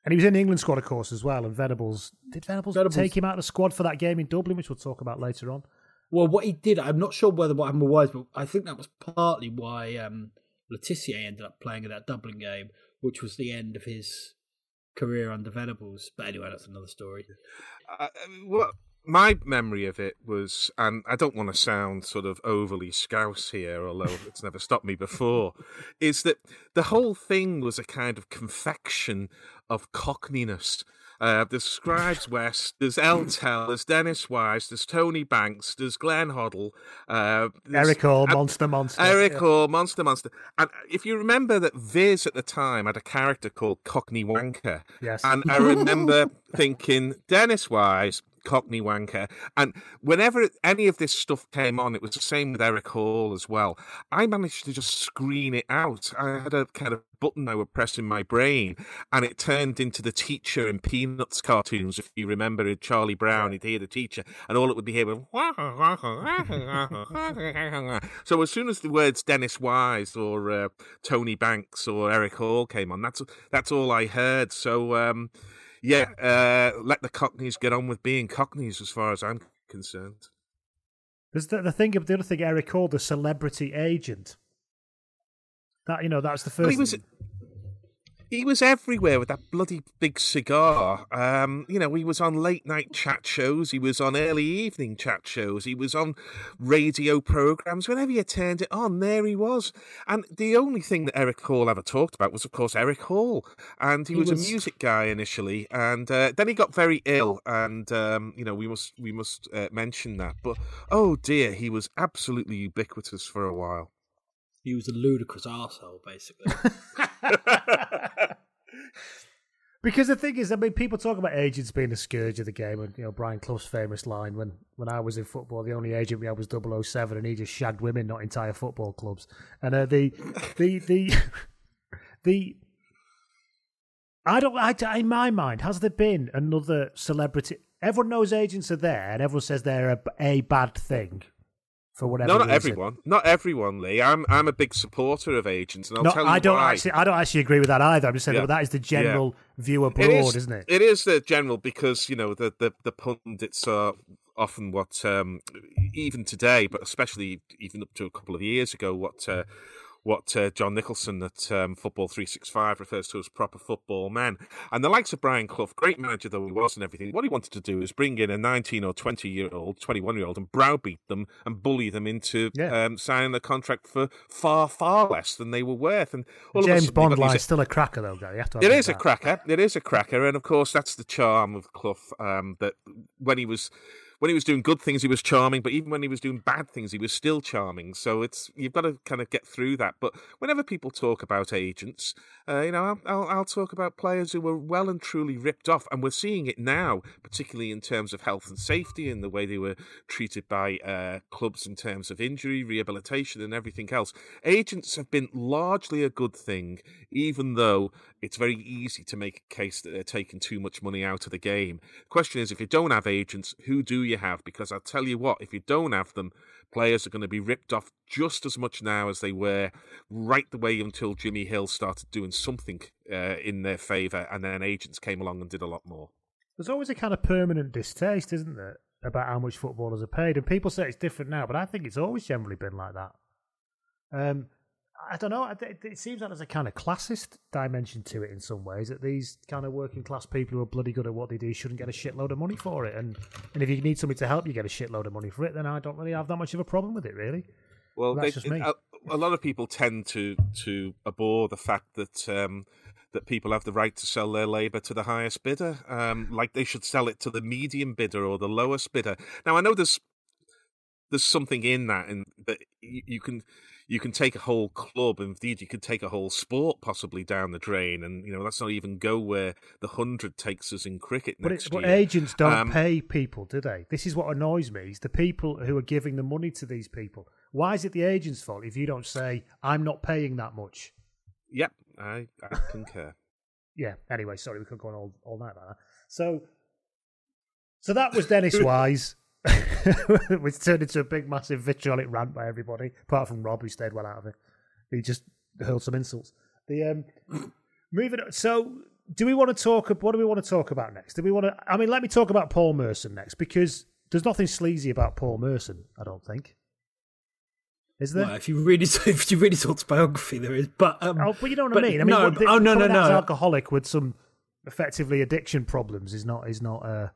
And he was in the England squad, of course, as well. And Venables did Venables, Venables- take him out of the squad for that game in Dublin, which we'll talk about later on. Well, what he did, I'm not sure whether what happened Wise, but I think that was partly why um, Le Tissier ended up playing in that Dublin game, which was the end of his career under Venables. But anyway, that's another story. Uh, what my memory of it was, and I don't want to sound sort of overly scouse here, although it's never stopped me before, is that the whole thing was a kind of confection of cockneyness. Uh, there's Scribes West, there's El Tel, there's Dennis Wise, there's Tony Banks, there's Glenn Hoddle, uh, there's- Eric Hall, and- Monster Monster. Eric Yeah. Hall, Monster Monster. And if you remember that Viz at the time had a character called Cockney Wanker. Yes. And I remember thinking, Dennis Wise, Cockney Wanker. And whenever any of this stuff came on, it was the same with Eric Hall as well. I managed to just screen it out. I had a kind of button I would press in my brain, and it turned into the teacher in Peanuts cartoons. If you remember it, Charlie Brown, he'd hear the teacher, and all it would be here so as soon as the words Dennis Wise or uh, Tony Banks or Eric Hall came on, that's that's all I heard. So um, yeah, uh, let the Cockneys get on with being Cockneys, as far as I'm concerned. There's the, the thing. The other thing, Eric called the celebrity agent. That you know, that's the first. was he was everywhere with that bloody big cigar. Um, you know, he was on late night chat shows. He was on early evening chat shows. He was on radio programs. Whenever you turned it on, there he was. And the only thing that Eric Hall ever talked about was, of course, Eric Hall. And he, He was, was- a music guy initially, and uh, then he got very ill. And um, you know, we must we must uh, mention that. But oh dear, he was absolutely ubiquitous for a while. He was a ludicrous arsehole, basically. Because the thing is, I mean, people talk about agents being a scourge of the game, and you know Brian Clough's famous line when when I was in football, the only agent we had was 007, and he just shagged women, not entire football clubs. And uh, the the the the I don't. I, in my mind, has there been another celebrity? Everyone knows agents are there, and everyone says they're a, a bad thing for whatever. No, not reason. everyone. Not everyone, Lee. I'm I'm a big supporter of agents, and I'll No, tell you I don't why. actually. I don't actually agree with that either. I'm just saying Yeah. that that is the Yeah. general view abroad, It is, isn't it? It is the general because you know the the, the pundits are often what um, even today, but especially even up to a couple of years ago, what. Uh, what uh, John Nicholson at um, Football 365 refers to as proper football men. And the likes of Brian Clough, great manager though he was and everything, what he wanted to do is bring in a 19 or 20 year old, 21 year old and browbeat them and bully them into Yeah. um, signing a contract for far, far less than they were worth. And all James Bond line's still a cracker, though, Gary. You have to it admit a cracker. It is a cracker, and of course that's the charm of Clough. Um, that when he was when he was doing good things, he was charming, but even when he was doing bad things, he was still charming. So it's you've got to kind of get through that. But whenever people talk about agents, uh, you know, I'll, I'll, I'll talk about players who were well and truly ripped off, and we're seeing it now, particularly in terms of health and safety and the way they were treated by uh, clubs in terms of injury, rehabilitation, and everything else. Agents have been largely a good thing, even though it's very easy to make a case that they're taking too much money out of the game. Question is, if you don't have agents, who do you have? Because I'll tell you what, if you don't have them, players are going to be ripped off just as much now as they were right the way until Jimmy Hill started doing something uh, in their favour, and then agents came along and did a lot more. There's always a kind of permanent distaste, isn't there, about how much footballers are paid? And people say it's different now, but I think it's always generally been like that. Um, I don't know. It, it seems like there's a kind of classist dimension to it in some ways. That these kind of working class people who are bloody good at what they do shouldn't get a shitload of money for it. And and if you need somebody to help you get a shitload of money for it, then I don't really have that much of a problem with it, really. Well, That's they, just me. A, a lot of people tend to to abhor the fact that um, that people have the right to sell their labour to the highest bidder, um, like they should sell it to the medium bidder or the lowest bidder. Now, I know there's there's something in that, and that you, you can you can take a whole club, indeed, you could take a whole sport possibly down the drain, and you know let's not even go where the hundred takes us in cricket But, next it, but year. agents don't Um, pay people, do they? This is what annoys me: is the people who are giving the money to these people. Why is it the agent's fault if you don't say I'm not paying that much? Yep, I, I concur. Yeah. Anyway, sorry, we could go on all, all night about that. So, so that was Dennis Wise, which turned into a big, massive vitriolic rant by everybody, apart from Rob, who stayed well out of it. He just hurled some insults. The um, moving. On, so, do we want to talk? What do we want to talk about next? Do we want to? I mean, let me talk about Paul Merson next because there's nothing sleazy about Paul Merson. I don't think. Is there? Well, if you really if you really talk biography, there is. But um, Oh, but you know what but I mean. I mean, no, what, oh no, no, no. alcoholic with some effectively addiction problems is not is not. Uh,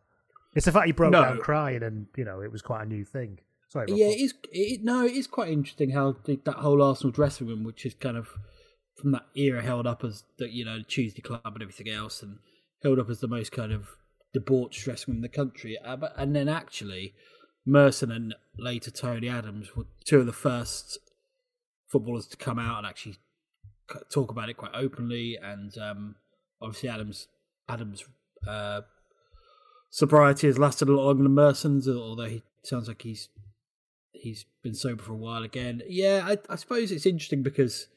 it's the fact he broke No. down crying, and you know it was quite a new thing. Sorry, Rob, Yeah, go it is. It, no, it is quite interesting how the, that whole Arsenal dressing room, which is kind of from that era held up as the you know Tuesday club and everything else, and held up as the most kind of debauched dressing room in the country. Uh, but, and then actually, Merson and later Tony Adams were two of the first footballers to come out and actually talk about it quite openly. And um, obviously, Adams Adams' uh, sobriety has lasted a lot longer than Merson's, although he sounds like he's he's been sober for a while again. Yeah, I, I suppose it's interesting because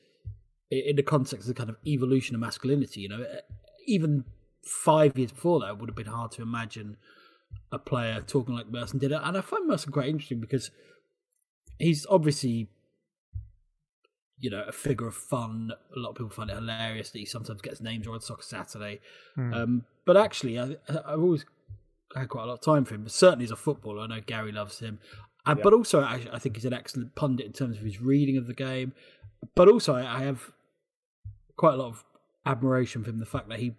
in the context of the kind of evolution of masculinity, you know, even five years before that, it would have been hard to imagine a player talking like Merson did it. And I find Merson quite interesting because he's obviously, you know, a figure of fun. A lot of people find it hilarious that he sometimes gets names on Soccer Saturday. Hmm. Um, but actually, I, I've always had quite a lot of time for him. But certainly as a footballer, I know Gary loves him. And, But also, I, I think he's an excellent pundit in terms of his reading of the game. But also, I, I have quite a lot of admiration for him. The fact that he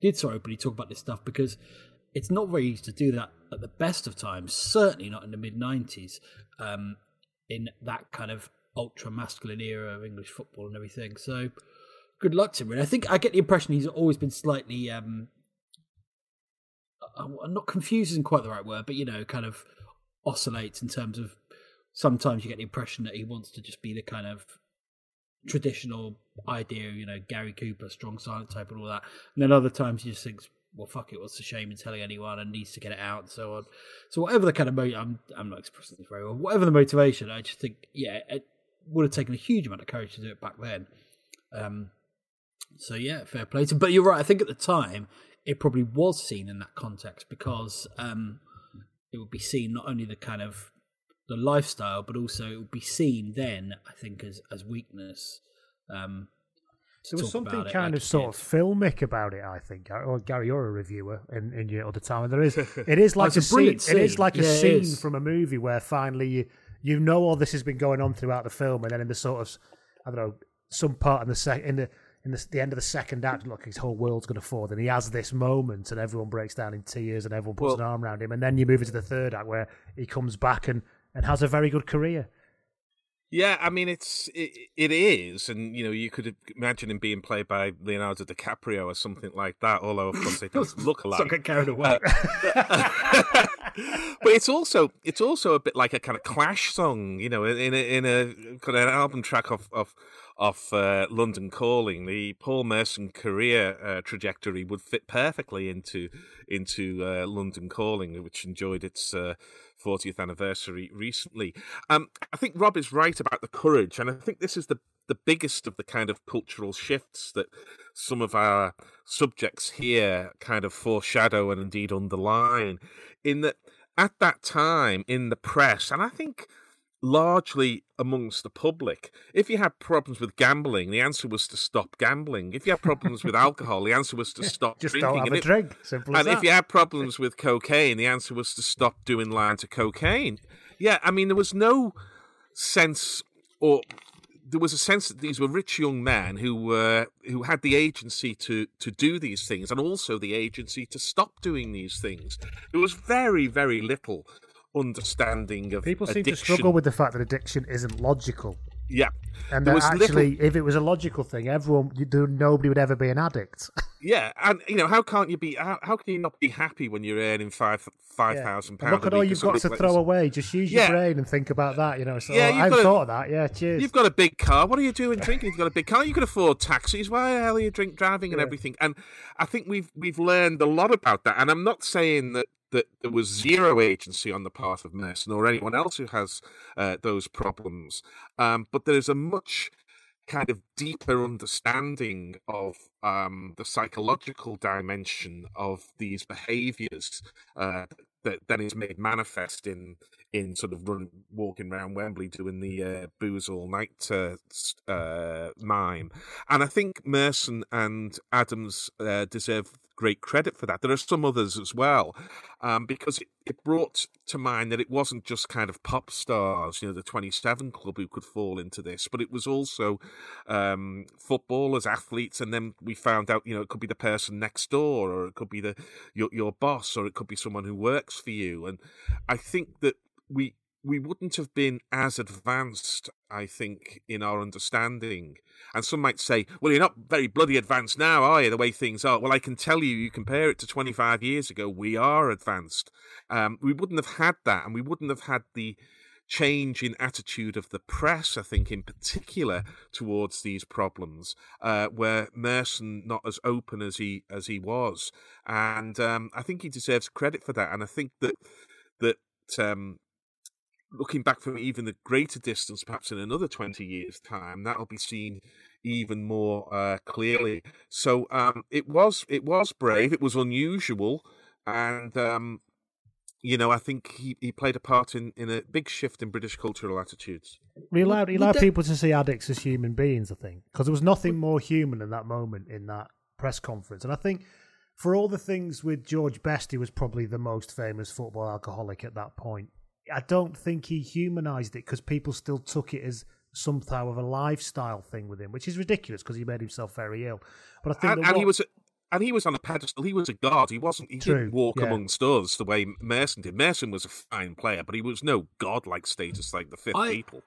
did so openly talk about this stuff because it's not very easy to do that at the best of times. Certainly not in the mid '90s, um, in that kind of ultra masculine era of English football and everything. So, good luck to him. And I think I get the impression he's always been slightly. Um, I'm not confused isn't quite the right word, but you know, kind of oscillates in terms of sometimes you get the impression that he wants to just be the kind of traditional idea, you know, Gary Cooper, strong silent type and all that. And then other times he just thinks, well, fuck it, what's the shame in telling anyone and needs to get it out and so on. So whatever the kind of, mo- I'm, I'm not expressing this very well, whatever the motivation, I just think, yeah, it would have taken a huge amount of courage to do it back then. Um, so yeah, fair play to But you're right, I think at the time, it probably was seen in that context because um, it would be seen not only the kind of the lifestyle, but also it would be seen then, I think, as as weakness. Um, to There was something about it kind like of sort did. of filmic about it, I think. Or Gary, you're a reviewer in, in your other time, and there is it is like it's a, a scene. brilliant It is like a Yeah, it scene from a movie where finally you you know all this has been going on throughout the film, and then in the sort of I don't know some part in the sec in the in the, the end of the second act, look, his whole world's going to fall, and he has this moment, and everyone breaks down in tears, and everyone puts Well- an arm around him, and then you move into the third act where he comes back and and has a very good career. Yeah, I mean it's it, it is, and you know you could imagine him being played by Leonardo DiCaprio or something like that. Although of course they don't look alike. not get carried away. Uh, but it's also it's also a bit like a kind of Clash song, you know, in a in a kind of an album track of of of uh, London Calling. The Paul Merson career uh, trajectory would fit perfectly into into uh, London Calling, which enjoyed its. Uh, 40th anniversary recently. Um, I think Rob is right about the courage, and I think this is the the biggest of the kind of cultural shifts that some of our subjects here kind of foreshadow and indeed underline. In that, at that time in the press, and I think largely amongst the public, if you had problems with gambling, the answer was to stop gambling. If you had problems with alcohol, the answer was to stop Just drinking. don't have And a if- drink. Simple as and if that. you had problems with cocaine, the answer was to stop doing lines of cocaine. Yeah, I mean, there was no sense, or there was a sense that these were rich young men who were who had the agency to to do these things, and also the agency to stop doing these things. There was very, very little understanding of People seem addiction. to struggle with the fact that addiction isn't logical. Yeah, And there that was actually, little. if it was a logical thing, everyone, nobody would ever be an addict. Yeah, and you know how can't you be? How, how can you not be happy when you're earning five five thousand And pounds? Look at all you've got to throw away. Just use your Yeah. brain and think about that. You know, so Yeah, oh, I you've hadn't got to- thought of that. Yeah, cheers. You've got a big car. What are you doing drinking? You've got a big car. You can afford taxis. Why the hell are you drink driving and Yeah. everything? And I think we've we've learned a lot about that. And I'm not saying that that there was zero agency on the part of Merson or anyone else who has uh, those problems. Um, but there's a much kind of deeper understanding of um, the psychological dimension of these behaviours uh, that then is made manifest in in sort of run, walking around Wembley doing the uh, booze all night uh, uh, mime, and I think Merson and Adams uh, deserve great credit for that. There are some others as well, um, because it, it brought to mind that it wasn't just kind of pop stars, you know, the Twenty Seven Club who could fall into this, but it was also um, footballers, athletes, and then we found out, you know, it could be the person next door, or it could be the your your boss, or it could be someone who works for you, and I think that we we wouldn't have been as advanced, I think, in our understanding. And some might say, well, you're not very bloody advanced now, are you, the way things are? Well, I can tell you, you compare it to 25 years ago, we are advanced. Um, we wouldn't have had that, and we wouldn't have had the change in attitude of the press, I think, in particular towards these problems, uh, where Merson not as open as he as he was, and um, I think he deserves credit for that. And I think that that um, looking back from even the greater distance, perhaps in another 20 years' time, that'll be seen even more uh, clearly. So um, it was it was brave, it was unusual, and um, you know I think he, he played a part in, in a big shift in British cultural attitudes. He allowed he allowed people to see addicts as human beings. I think because there was nothing more human in that moment in that press conference, and I think. For all the things with George Best, he was probably the most famous football alcoholic at that point I don't think he humanized it because people still took it as somehow of a lifestyle thing with him, which is ridiculous because he made himself very ill. But I think and, and what... he was. A, and he was on a pedestal. He was a god. He wasn't. He True, didn't walk yeah. amongst us the way Merson did. Merson was a fine player, but he was no god-like status like the fifth I- people.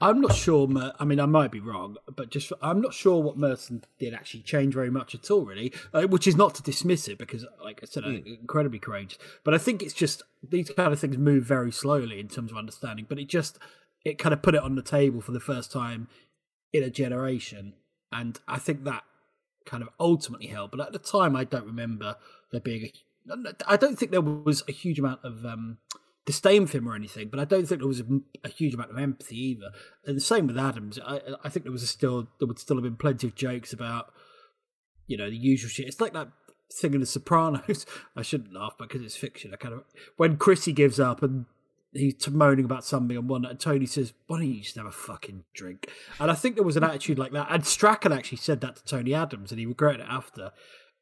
I'm not sure. Mer- I mean, I might be wrong, but just I'm not sure what Merson did actually change very much at all, really. Uh, which is not to dismiss it because, like I said, uh, incredibly courageous. But I think it's just these kind of things move very slowly in terms of understanding. But it just it kind of put it on the table for the first time in a generation, and I think that kind of ultimately helped. But at the time, I don't remember there being. A, I don't think there was a huge amount of. Um, disdain for him or anything, but I don't think there was a, a huge amount of empathy either. And the same with Adams. I, I think there was still there would still have been plenty of jokes about you know the usual shit. It's like that thing in The Sopranos. I shouldn't laugh because it's fiction. I kind of when Chrissy gives up and he's moaning about something and one and Tony says, "Why don't you just have a fucking drink?" And I think there was an attitude like that. And Strachan actually said that to Tony Adams, and he regretted it after.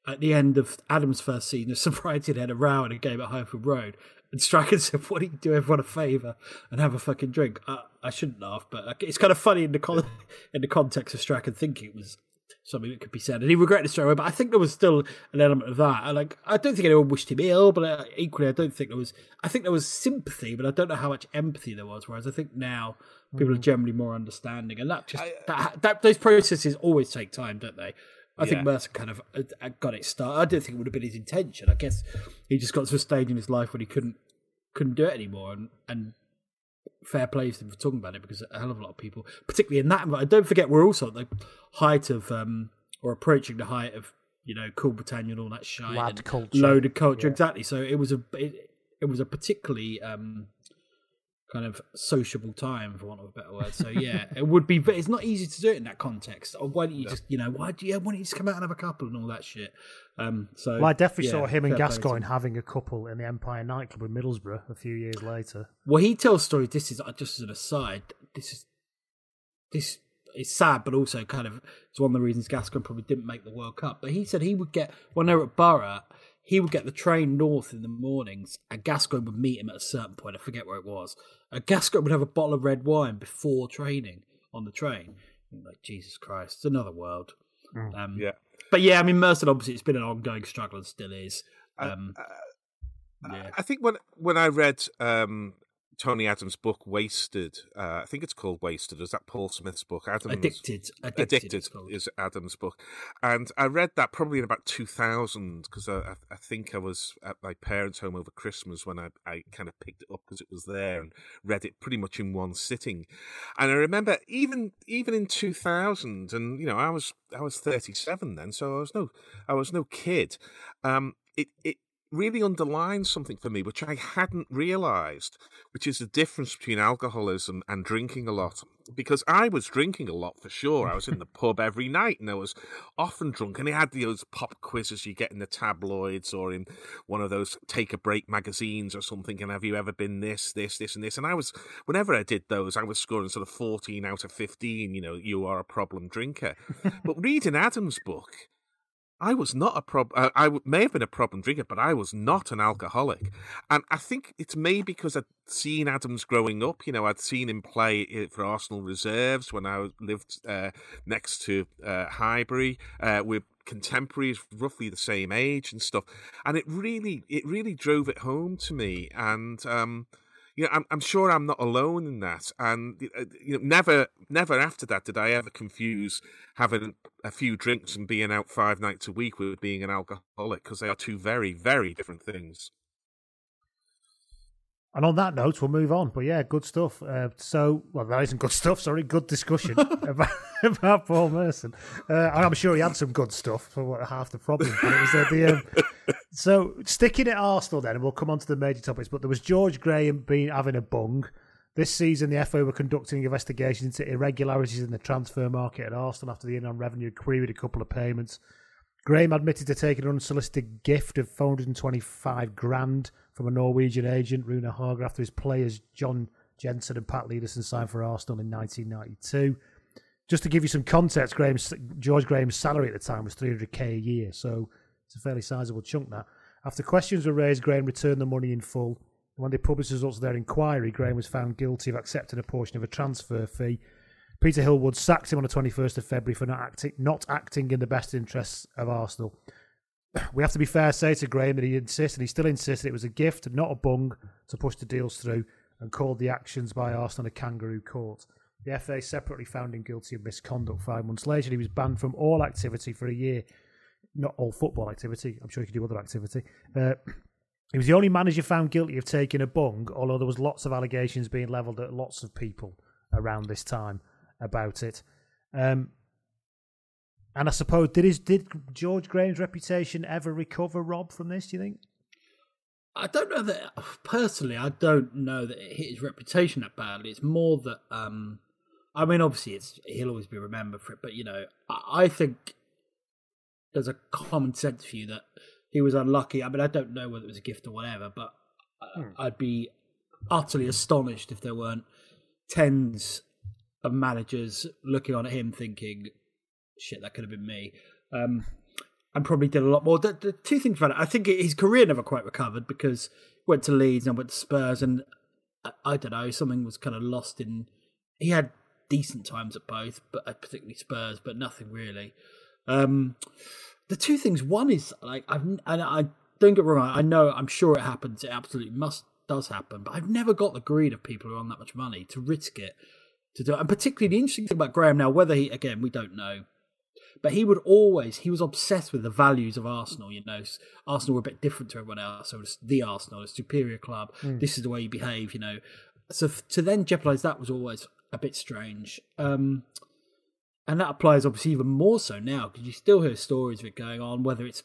At the end of Adams' first season, the sobriety had had a row in a game at Highfield Road, and Strachan said, "Why don't you do everyone a favour and have a fucking drink?" I, I shouldn't laugh, but it's kind of funny in the con- in the context of Strachan thinking it was something that could be said, and he regretted it straight away. But I think there was still an element of that. And like, I don't think anyone wished him ill, but uh, equally, I don't think there was. I think there was sympathy, but I don't know how much empathy there was. Whereas I think now people are mm. generally more understanding, and that just uh, that, that those processes always take time, don't they? I think Merson kind of uh, uh, got it started. I don't think it would have been his intention. I guess he just got to a stage in his life when he couldn't couldn't do it anymore, and and fair play to him for talking about it because a hell of a lot of people, particularly in that environment. Don't forget, we're also at the height of um or approaching the height of you know Cool Britannia and all that shit, Lad and culture. loaded culture, Yeah. exactly. So it was a it, it was a particularly um kind of sociable time, for want of a better word. So yeah, it would be. But it's not easy to do it in that context. Or why don't you just, you know, why do you why don't you just come out and have a couple and all that shit? Um, so Well, I definitely yeah, saw him and fair Gascoigne having a couple in the Empire nightclub in Middlesbrough a few years later. Well, he tells stories. This is uh, just as an aside. This is this is sad, but also kind of it's one of the reasons Gascoigne probably didn't make the World Cup. But he said he would get when they were at Boro, he would get the train north in the mornings, and Gascoigne would meet him at a certain point. I forget where it was. And Gascoigne would have a bottle of red wine before training on the train. Like Jesus Christ, it's another world. Um, Yeah. But yeah, I mean, Merson obviously it's been an ongoing struggle and still is. Uh, Um, yeah. I think when when I read um, Tony Adams' book Wasted, uh, I think it's called Wasted. Is that Paul Smith's book? Adams Addicted. Addicted, Addicted is Adam's book, and I read that probably in about two thousand because I, I, think I was at my parents' home over Christmas when I, I kind of picked it up because it was there and read it pretty much in one sitting. And I remember even even in two thousand, and you know I was I was thirty seven then, so I was no I was no kid. Um, it it really underlines something for me which I hadn't realized, which is the difference between alcoholism and drinking a lot. Because I was drinking a lot for sure. I was in the pub every night and I was often drunk. And they had those pop quizzes you get in the tabloids or in one of those take a break magazines or something. And have you ever been this, this, this, and this? And I was, whenever I did those, I was scoring sort of 14 out of 15. You know, you are a problem drinker. but reading Adam's book, I was not a prob. Uh, I w- may have been a problem drinker, but I was not an alcoholic. And I think it's maybe because I'd seen Adams growing up. You know, I'd seen him play for Arsenal reserves when I lived uh, next to uh, Highbury. Uh, with contemporaries roughly the same age and stuff and it really it really drove it home to me and um you know, I'm, I'm sure I'm not alone in that. And you know, never, never after that did I ever confuse having a few drinks and being out five nights a week with being an alcoholic because they are two very, very different things. And on that note, we'll move on. But yeah, good stuff. Uh, so, well, that isn't good stuff. Sorry, good discussion about, about Paul Merson. Uh, I'm sure he had some good stuff for what half the problem. But it was uh, the, um, so sticking at Arsenal then, and we'll come on to the major topics. But there was George Graham being having a bung. This season, the FA were conducting investigations into irregularities in the transfer market at Arsenal after the Inland Revenue queried a couple of payments. Graham admitted to taking an unsolicited gift of 425 grand from a Norwegian agent, Rune Hauge, after his players John Jensen and Pål Lydersen signed for Arsenal in 1992. Just to give you some context, Graham's, George Graham's salary at the time was 300k a year, so it's a fairly sizable chunk. That after questions were raised, Graham returned the money in full. When they published the results of their inquiry, Graham was found guilty of accepting a portion of a transfer fee. Peter Hill-Wood sacked him on the 21st of February for not acting, not acting in the best interests of Arsenal. We have to be fair, say to Graham that he insisted, he still insisted it was a gift, not a bung, to push the deals through, and called the actions by Arsenal a kangaroo court. The FA separately found him guilty of misconduct five months later. He was banned from all activity for a year. Not all football activity. I'm sure he could do other activity. Uh, he was the only manager found guilty of taking a bung, although there was lots of allegations being levelled at lots of people around this time about it. Um, and I suppose did his did George Graham's reputation ever recover, Rob, from this? Do you think? I don't know that personally. I don't know that it hit his reputation that badly. It's more that um, I mean, obviously, it's he'll always be remembered for it. But you know, I, I think there's a common sense view that he was unlucky. I mean, I don't know whether it was a gift or whatever, but hmm. I'd be utterly astonished if there weren't tens of managers looking on at him thinking, shit, that could have been me. Um, and probably did a lot more. The, the, two things about it, I think his career never quite recovered because he went to Leeds and went to Spurs, and I, I, don't know, something was kind of lost in. He had decent times at both, but uh, particularly Spurs, but nothing really. Um, the two things, one is like I've and I don't get wrong, I know I'm sure it happens. It absolutely must does happen, but I've never got the greed of people who are on that much money to risk it to do it. And particularly the interesting thing about Graham now, whether he again we don't know, but he would always he was obsessed with the values of Arsenal. You know, Arsenal were a bit different to everyone else. So it was the Arsenal, a superior club. Mm. This is the way you behave. You know, so to then jeopardize that was always a bit strange. Um, and that applies obviously even more so now because you still hear stories of it going on, whether it's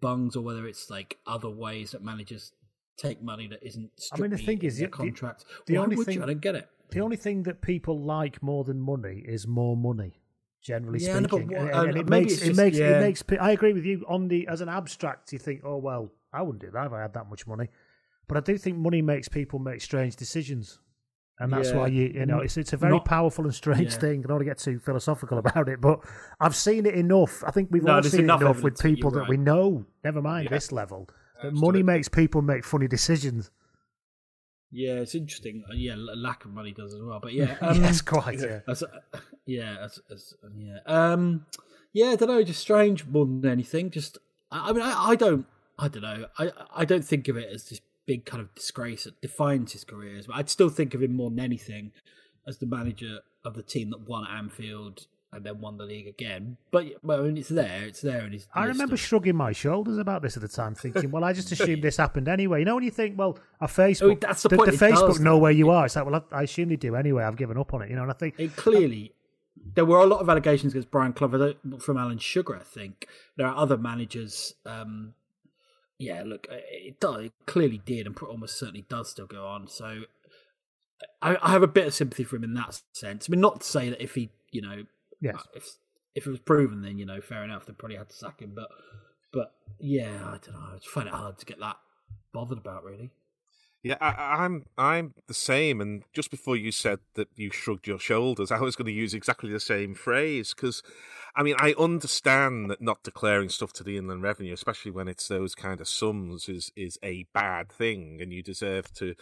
bungs or whether it's like other ways that managers take money that isn't. I mean, the thing is, the, contract. The, the only thing you? I don't get it the only thing that people like more than money is more money. Generally yeah, speaking, no, what, and, and, it makes it makes yeah. it makes. I agree with you on the as an abstract. You think, oh well, I wouldn't do that if I had that much money. But I do think money makes people make strange decisions, and that's yeah. why you you know it's it's a very Not, powerful and strange yeah. thing. I don't want to get too philosophical about it, but I've seen it enough. I think we've no, all seen enough, enough with people that right. we know. Never mind this level. That money makes people make funny decisions. Yeah, it's interesting. Uh, yeah, lack of money does as well. But yeah, um, yes, quite. Yeah, as, yeah, as, as, yeah. Um, yeah, I don't know. Just strange more than anything. Just, I, I mean, I, I, don't, I don't know. I, I don't think of it as this big kind of disgrace that defines his career. But I'd still think of him more than anything as the manager of the team that won at Anfield and then won the league again. But well, I mean, it's there, it's there. And I remember shrugging my shoulders about this at the time, thinking, "Well, I just assumed this happened anyway." You know, when you think, "Well, a Facebook, oh, that's the, the, point. the Facebook does, know where you are." It's like, well, I, I, assume they do anyway. I've given up on it, you know. And I think it clearly. there were a lot of allegations against Brian Clough from Alan Sugar. I think there are other managers. Um, yeah, look, it, does, it clearly did, and almost certainly does still go on. So, I, I have a bit of sympathy for him in that sense. I mean, not to say that if he, you know, Yes. Uh, if if it was proven, then you know, fair enough. They probably had to sack him. But but yeah, I don't know. I just find it hard to get that bothered about, really. Yeah, I, am I'm, I'm the same. And just before you said that you shrugged your shoulders, I was going to use exactly the same phrase because, I mean, I understand that not declaring stuff to the Inland Revenue, especially when it's those kind of sums, is is a bad thing, and you deserve to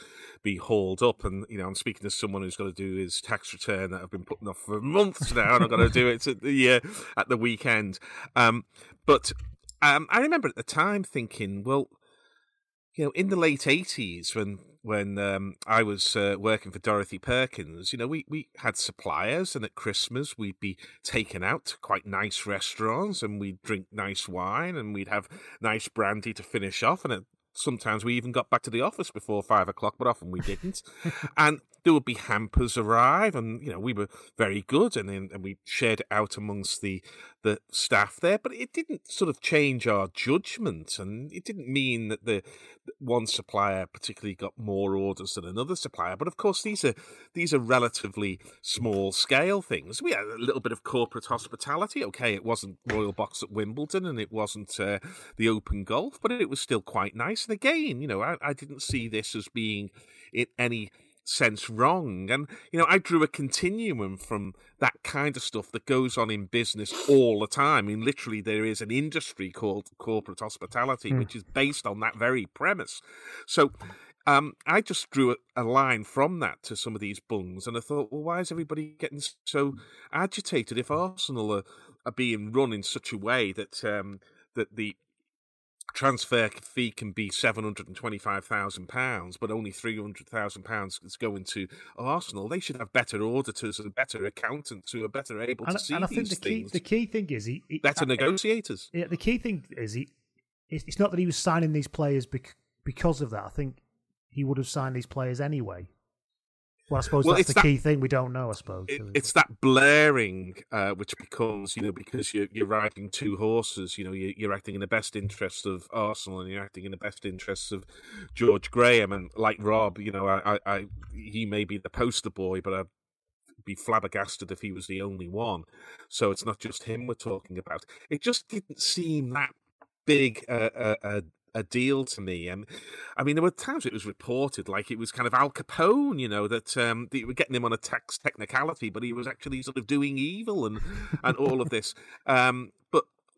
be hauled up. And you know, I'm speaking to someone who's got to do his tax return that I've been putting off for months now, and I've got to do it at the uh, at the weekend. Um, but um, I remember at the time thinking, well you know, in the late eighties, when when um, I was uh, working for Dorothy Perkins, you know, we, we had suppliers, and at Christmas we'd be taken out to quite nice restaurants, and we'd drink nice wine, and we'd have nice brandy to finish off, and at sometimes we even got back to the office before five o'clock, but often we didn't. and there would be hampers arrive, and you know we were very good, and then and we shared it out amongst the the staff there. But it didn't sort of change our judgment, and it didn't mean that the one supplier particularly got more orders than another supplier. But of course, these are these are relatively small scale things. We had a little bit of corporate hospitality. Okay, it wasn't Royal Box at Wimbledon, and it wasn't uh, the Open Golf, but it was still quite nice. And again, you know, I, I didn't see this as being in any sense wrong. And, you know, I drew a continuum from that kind of stuff that goes on in business all the time. I mean, literally, there is an industry called corporate hospitality, mm. which is based on that very premise. So, um, I just drew a, a, line from that to some of these bungs, and I thought, well, why is everybody getting so agitated if Arsenal are, are being run in such a way that um, that the transfer fee can be seven hundred and twenty-five thousand pounds, but only three hundred thousand pounds is going to Arsenal. They should have better auditors and better accountants who are better able and, to see and I think the things. Key, the key thing is he, he better negotiators. Yeah, the key thing is he. It's not that he was signing these players because of that. I think he would have signed these players anyway. Well, I suppose well, that's the that, key thing we don't know. I suppose it, it's that blaring uh, which becomes, you know, because you're, you're riding two horses. You know, you're, you're, acting in the best interests of Arsenal and you're acting in the best interests of George Graham. And like Rob, you know, I, I, I he may be the poster boy, but I'd be flabbergasted if he was the only one. So it's not just him we're talking about. It just didn't seem that big a, a, a, a deal to me. And I mean, there were times it was reported like it was kind of Al Capone, you know, that um, were getting him on a tax technicality, but he was actually sort of doing evil and and all of this. Um,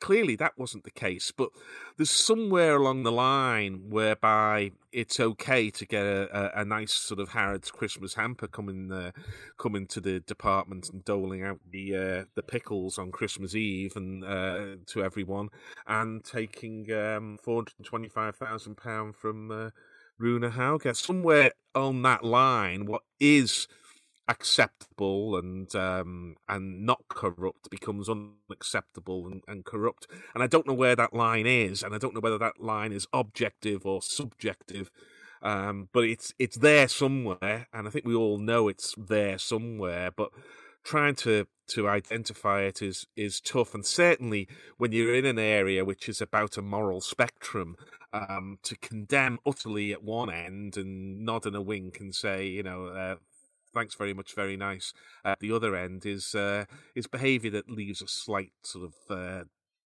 clearly that wasn't the case. But there's somewhere along the line whereby it's okay to get a, a, a nice sort of Harrods Christmas hamper coming uh, coming to the department and doling out the uh, the pickles on Christmas Eve and uh, to everyone, and taking um, four hundred twenty five thousand pound from uh, Rune Hauge. Somewhere on that line, what is acceptable and um, and not corrupt becomes unacceptable and, and corrupt. And I don't know where that line is, and I don't know whether that line is objective or subjective. Um, but it's it's there somewhere, and I think we all know it's there somewhere. But trying to to identify it is is tough, and certainly when you're in an area which is about a moral spectrum, um, to condemn utterly at one end and nod and a wink and say, you know, uh, thanks very much, very nice. At the other end is uh, is behaviour that leaves a slight sort of uh,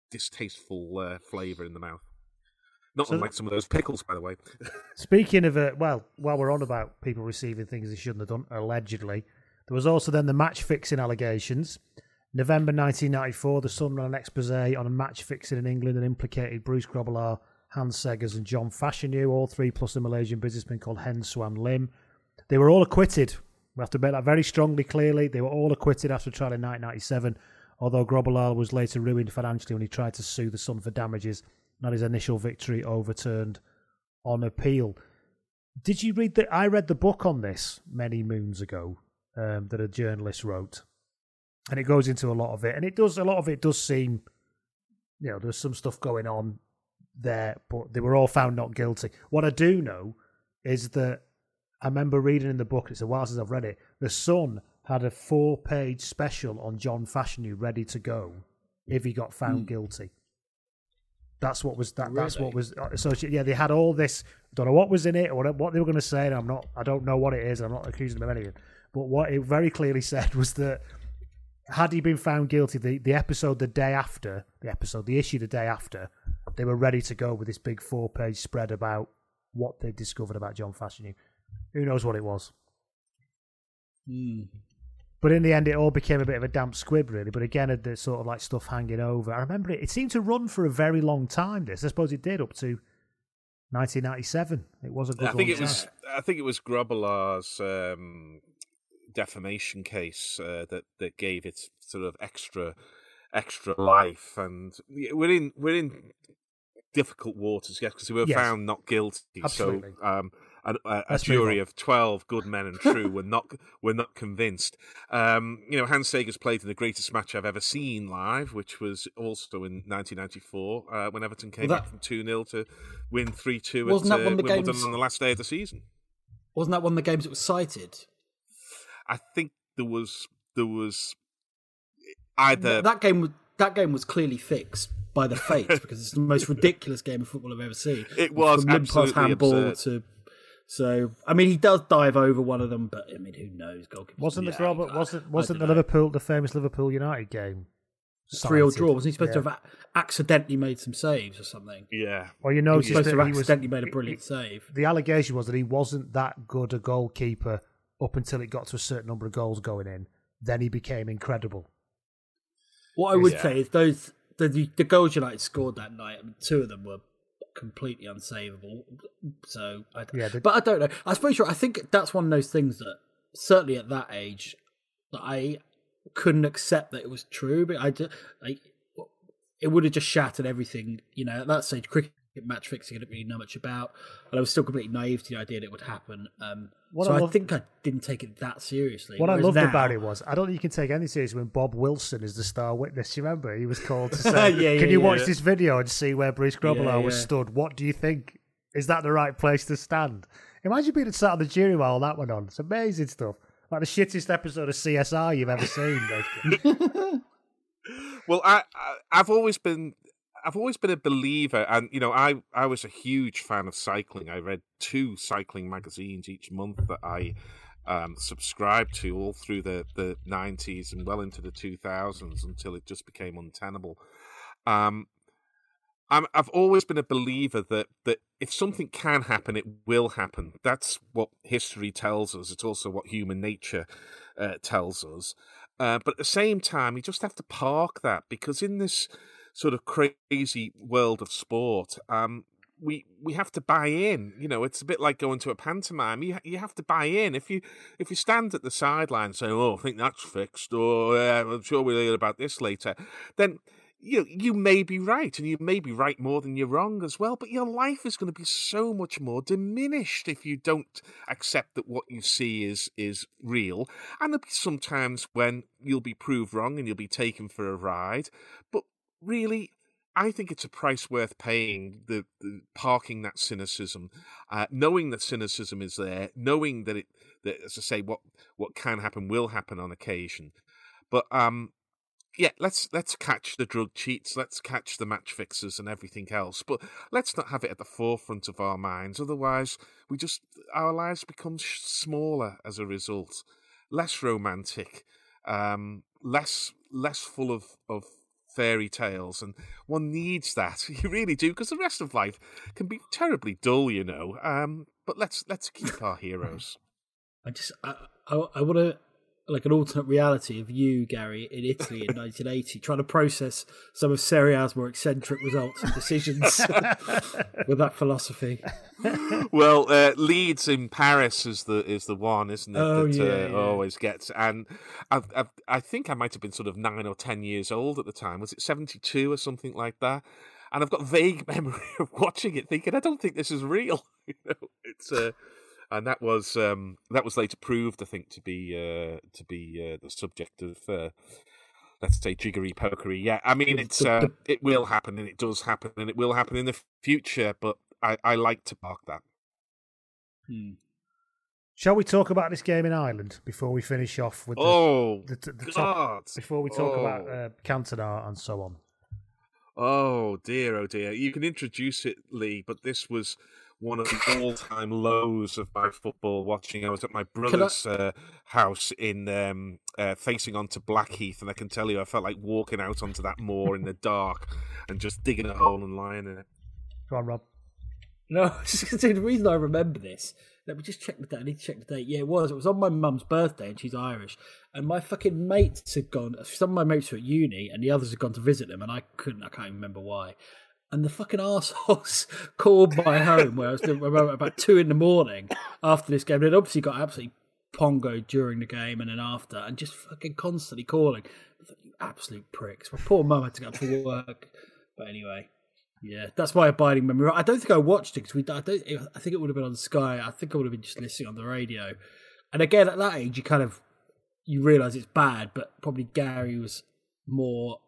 distasteful uh, flavour in the mouth. Not so unlike some of those pickles, by the way. speaking of, uh, well, while we're on about people receiving things they shouldn't have done, allegedly, there was also then the match fixing allegations. November 1994, the Sun ran an expose on a match fixing in England and implicated Bruce Grobbelaar, Hans Segers, and John Fashanu, all three plus a Malaysian businessman called Heng Suan Lim. They were all acquitted we have to make that very strongly clearly. They were all acquitted after trial in 1997, although Grobbelaar was later ruined financially when he tried to sue the Sun for damages, and his initial victory overturned on appeal. Did you read the? I read the book on this many moons ago um, that a journalist wrote, and it goes into a lot of it, and it does a lot of it does seem, you know, there's some stuff going on there, but they were all found not guilty. What I do know is that I remember reading in the book, it's a while since I've read it, The Sun had a four page special on John Fashanu ready to go if he got found mm. guilty. That's what was that. Really? That's what was associated. Yeah, they had all this. Don't know what was in it or what they were going to say. And I'm not. I don't know what it is. I'm not accusing them of anything. But what it very clearly said was that had he been found guilty, the, the episode the day after, the episode, the issue the day after, they were ready to go with this big four page spread about what they discovered about John Fashanu. Who knows what it was? Mm. But in the end, it all became a bit of a damp squib, really. But again, had the sort of like stuff hanging over. I remember it. It seemed to run for a very long time. This, I suppose, it did up to 1997. It was a good. I think it time. was. I think it was Grobbelaar's um, defamation case uh, that that gave it sort of extra extra life. And we're in we're in difficult waters, yes, because we were Yes. found not guilty. Absolutely. So um, a, a, a jury of twelve good men and true were not were not convinced. Um, you know, Hans Segers played in the greatest match I've ever seen live, which was also in 1994 uh, when Everton came Well, back from two 0 to win three two at Wasn't that uh, Wimbledon games- on the last day of the season. Wasn't that one of the games that was cited? I think there was there was either that game was that game was clearly fixed by the fates because it's the most ridiculous game of football I've ever seen. It was From absolutely handball to. So I mean, he does dive over one of them, but I mean, who knows? Goalkeepers. Wasn't the Robert? I- Wasn't wasn't the dunno. Liverpool the famous Liverpool United game? three or cited? draw? Wasn't he supposed Yeah. to have a- accidentally made some saves or something? yeah. Well, you He was noticed supposed that to have he was accidentally made a brilliant he- save. The allegation was that he wasn't that good a goalkeeper up until it got to a certain number of goals going in. Then he became incredible. What I would Yeah. say is those the, the the goals United scored that night. I mean, two of them were completely unsavable. So, I, Yeah, the- but I don't know. I suppose you're, I think that's one of those things that certainly at that age that I couldn't accept that it was true. But I, I it would have just shattered everything. You know, at that stage, cricket match fixing I didn't really know much about, and I was still completely naive to the idea that it would happen. Um, What so I I, think I didn't take it that seriously. What I loved now- about it was I don't think you can take any seriously when Bob Wilson is the star witness. You remember he was called to say, Yeah, "Can yeah, you yeah. watch this video and see where Bruce Grobbelaar Yeah, was stood? What do you think? Is that the right place to stand?" Imagine being sat on the jury while that went on. It's amazing stuff. Like the shittest episode of CSI you've ever seen. Well, I, I I've always been I've always been a believer, and you know, I I was a huge fan of cycling. I read two cycling magazines each month that I um, subscribed to all through the the nineties and well into the two thousands until it just became untenable. Um, I'm, I've always been a believer that that if something can happen, it will happen. That's what history tells us. It's also what human nature uh, tells us. Uh, but at the same time, you just have to park that because in this sort of crazy world of sport, um, we we have to buy in. You know, it's a bit like going to a pantomime. You you have to buy in. If you if you stand at the sideline saying, "Oh, I think that's fixed," or "I'm sure we'll hear about this later," then you you may be right, and you may be right more than you're wrong as well. But your life is going to be so much more diminished if you don't accept that what you see is is real. And there'll be some times when you'll be proved wrong and you'll be taken for a ride. But really, I think it's a price worth paying. The, the parking that cynicism, uh, knowing that cynicism is there, knowing that it, that as I say, what what can happen will happen on occasion. But um, yeah, let's let's catch the drug cheats, let's catch the match fixers and everything else, but let's not have it at the forefront of our minds. Otherwise, we just our lives become smaller as a result, less romantic, um, less less full of of fairy tales, and one needs that. You really do, because the rest of life can be terribly dull, you know. Um, but let's let's keep our heroes. I just I I, I want to like an alternate reality of you, Gary, in Italy in 1980, trying to process some of Serie A's more eccentric results and decisions with that philosophy. well, uh, Leeds in Paris is the is the one, isn't it? Oh, that yeah, uh, yeah. always gets. And I've, I've, I think I might have been sort of nine or ten years old at the time. Was it seventy two or something like that? And I've got vague memory of watching it, thinking, I don't think this is real. you know, it's uh, and that was um, that was later proved, I think, to be uh, to be uh, the subject of. Uh, Let's say jiggery pokery. Yeah, I mean it's uh, it will happen and it does happen and it will happen in the future. But I, I like to park that. Hmm. Shall we talk about this game in Ireland before we finish off with the, Oh, the, the top, God. before we talk about Oh. uh, Cantona and so on? Oh dear, oh dear. You can introduce it, Lee, but this was one of the all-time lows of my football watching. I was at my brother's uh, house in um, uh, facing onto Blackheath, and I can tell you, I felt like walking out onto that moor in the dark and just digging a hole and lying in it. Go on, Rob. No, I was just gonna say, the reason I remember this, let me just check the date. I need to check the date. Yeah, it was. It was on my mum's birthday, and she's Irish. And my fucking mates had gone. Some of my mates were at uni, and the others had gone to visit them, and I couldn't. I can't even remember why. And the fucking arseholes called my home where I was about two in the morning after this game. They'd obviously got absolutely pongo during the game and then after, and just fucking constantly calling. Absolute pricks. My poor mum had to go up for work. But anyway, Yeah, that's my abiding memory. I don't think I watched it because we. I don't. I think it would have been on Sky. I think I would have been just listening on the radio. And again, at that age, you kind of you realise it's bad, but probably Gary was more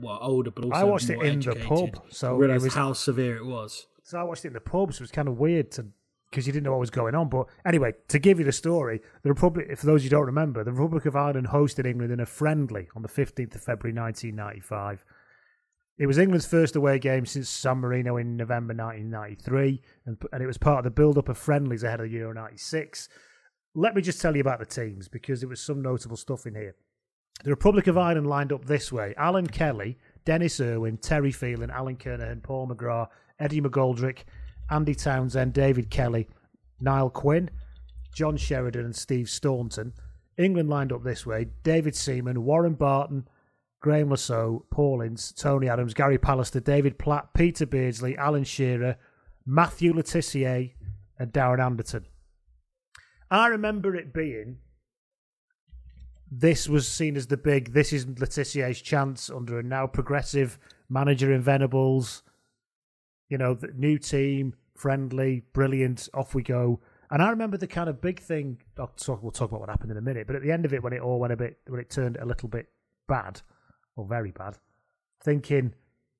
well older, but also I watched it in the pub, so I realised was- how severe it was. So I watched it in the pub, so it was kind of weird to because you didn't know what was going on. But anyway, to give you the story, the Republic, for those you don't remember, the Republic of Ireland hosted England in a friendly on the 15th of February 1995. It was England's first away game since San Marino in November 1993, and, and it was part of the build-up of friendlies ahead of the Euro 96. Let me just tell you about the teams because there was some notable stuff in here. The Republic of Ireland lined up this way: Alan Kelly, Denis Irwin, Terry Phelan, Alan Kernaghan, Paul McGrath, Eddie McGoldrick, Andy Townsend, David Kelly, Niall Quinn, John Sheridan, and Steve Staunton. England lined up this way: David Seaman, Warren Barton, Graeme Le Saux, Paul Ince, Tony Adams, Gary Pallister, David Platt, Peter Beardsley, Alan Shearer, Matthew Le Tissier, and Darren Anderton. I remember it being this was seen as the big this is Le Tissier's chance under a now progressive manager in Venables. You know, the new team, friendly, brilliant, off we go. And I remember the kind of big thing. Talk, we'll talk about what happened in a minute. But at the end of it, when it all went a bit, when it turned a little bit bad, or very bad, thinking,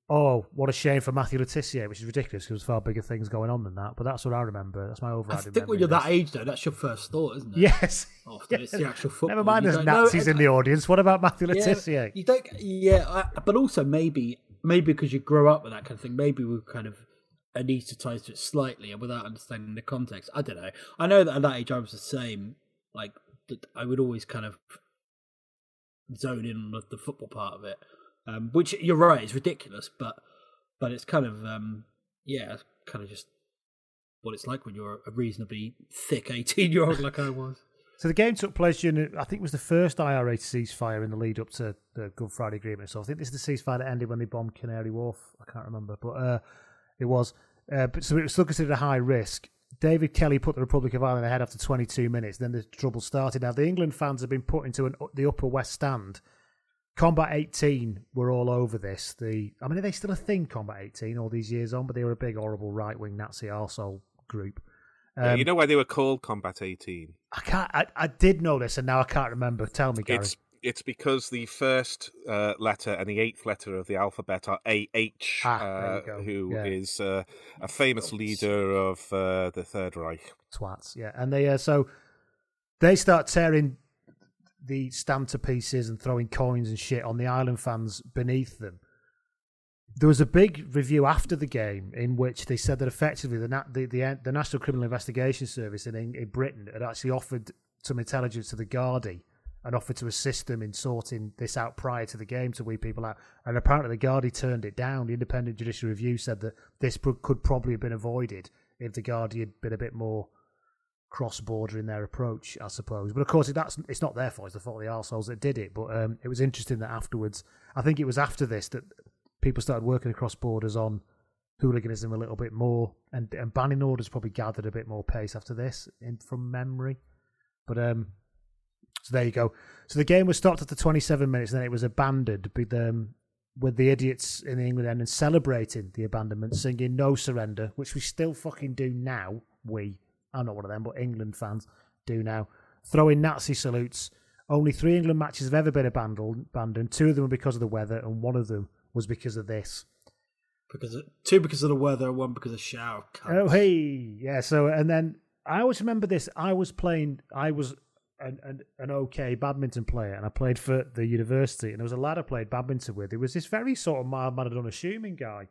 "Oh, what a shame for Matthew Le Tissier," which is ridiculous because there's far bigger things going on than that. But that's what I remember. That's my I think when you're that age, though, that's your first thought, isn't it? Yes. Often it's the actual football. Never mind, You there's don't know- Nazis in the audience. What about Matthew Yeah, you don't. Yeah, but also maybe maybe because you grow up with that kind of thing, maybe we're kind of anesthetized to it slightly and without understanding the context. I don't know. I know that at that age I was the same. Like that I would always kind of zone in on the, the football part of it, um, which you're right, it's ridiculous, but but it's kind of um, yeah, kind of just what it's like when you're a reasonably thick 18 year old like I was. So the game took place during, I think it was the first IRA ceasefire in the lead up to the Good Friday Agreement. So I think this is the ceasefire that ended when they bombed Canary Wharf. I can't remember, but uh, it was. Uh, but so it was still considered a high risk. David Kelly put the Republic of Ireland ahead after 22 minutes. Then the trouble started. Now the England fans have been put into an, the upper west stand. Combat 18 were all over this. The I mean, are they still a thing? Combat 18 all these years on, but they were a big, horrible right wing Nazi arsehole group. Yeah, Um, you know why they were called Combat 18? I can't. I, I did know this, and now I can't remember. Tell me, Gary. It's it's because the first uh, letter and the eighth letter of the alphabet are AH, Ah, uh, who Yeah. is uh, a famous leader of uh, the Third Reich. twats. Yeah, and they uh, so they start tearing the stand to pieces and throwing coins and shit on the Ireland fans beneath them. There was a big review after the game in which they said that effectively the the, the, the National Criminal Investigation Service in, in Britain had actually offered some intelligence to the Gardaí and offered to assist them in sorting this out prior to the game to weed people out. And apparently the Gardaí turned it down. The Independent Judicial Review said that this could probably have been avoided if the Gardaí had been a bit more cross-border in their approach, I suppose. But of course, that's it's not their fault; it's the fault of the arseholes that did it. But um, it was interesting that afterwards, I think it was after this that people started working across borders on hooliganism a little bit more, and, and banning orders probably gathered a bit more pace after this, in, from memory. But um, so there you go. So the game was stopped after 27 minutes, and then it was abandoned with um, with the idiots in the England end and celebrating the abandonment, singing "No Surrender," which we still fucking do now. We, I'm not one of them, but England fans do now. Throwing Nazi salutes. Only three England matches have ever been abandoned. abandoned. Two of them were because of the weather, and one of them was because of this. Because of, two because of the weather, one because of shower. Oh hey, yeah. So and then I always remember this. I was playing. I was an, an an okay badminton player, and I played for the university. And there was a lad I played badminton with. It was this very sort of mild mannered, unassuming guy.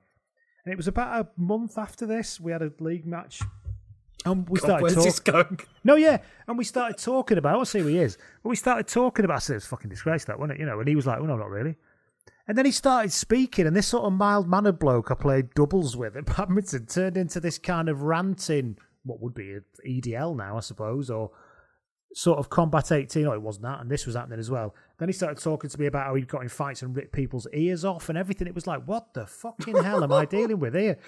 And it was about a month after this we had a league match, and we God, started where's this going? No, yeah, and we started talking about. I won't say who he is, but we started talking about. I said, "It's fucking disgrace, that wasn't it?" You know, and he was like, "Well, no, not really." And then he started speaking, and this sort of mild mannered bloke I played doubles with at badminton turned into this kind of ranting, what would be a EDL now, I suppose, or sort of Combat 18. Oh, it wasn't that, and this was happening as well. Then he started talking to me about how he'd got in fights and ripped people's ears off and everything. It was like, what the fucking hell am I dealing with here?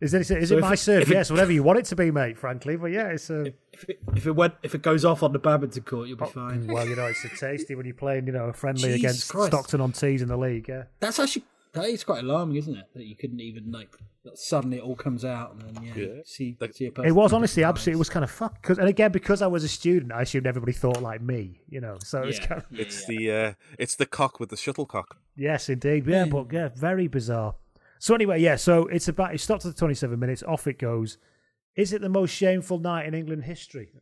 Is it, is So it my it- serve? if it- Yes, whatever you want it to be, mate, frankly. But yeah, it's a. If it, if it went, if it goes off on the badminton court, you'll be fine. Well, you know, it's a tasty when you're playing, you know, a friendly Jesus against Christ. Stockton on tees in the league. Yeah. That's actually That is quite alarming, isn't it? That you couldn't even like suddenly it all comes out and then yeah, Yeah. see Like- see a person. It was honestly different absolutely. It was kind of fuck. Cause, and again, because I was a student, I assumed everybody thought like me. You know, so it was Yeah, kind of It's yeah. the uh, it's the cock with the shuttlecock. yes, indeed. Yeah, but yeah, very bizarre. So anyway, yeah. So it's about. It stopped at the twenty-seven minutes. Off it goes. Is it the most shameful night in England history?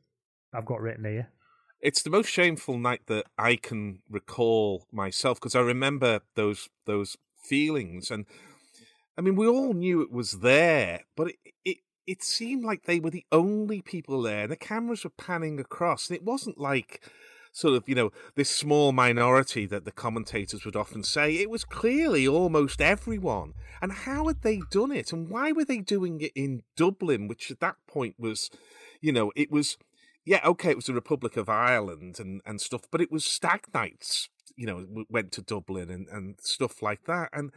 I've got written here. It's the most shameful night that I can recall myself because I remember those those feelings, and I mean, we all knew it was there, but it, it it seemed like they were the only people there. And the cameras were panning across, and it wasn't like sort of you know this small minority that the commentators would often say. It was clearly almost everyone. And how had they done it? And why were they doing it in Dublin, which at that point was, you know, it was yeah, okay, it was the Republic of Ireland and, and stuff, but it was stag nights, you know, went to Dublin and, and stuff like that. And,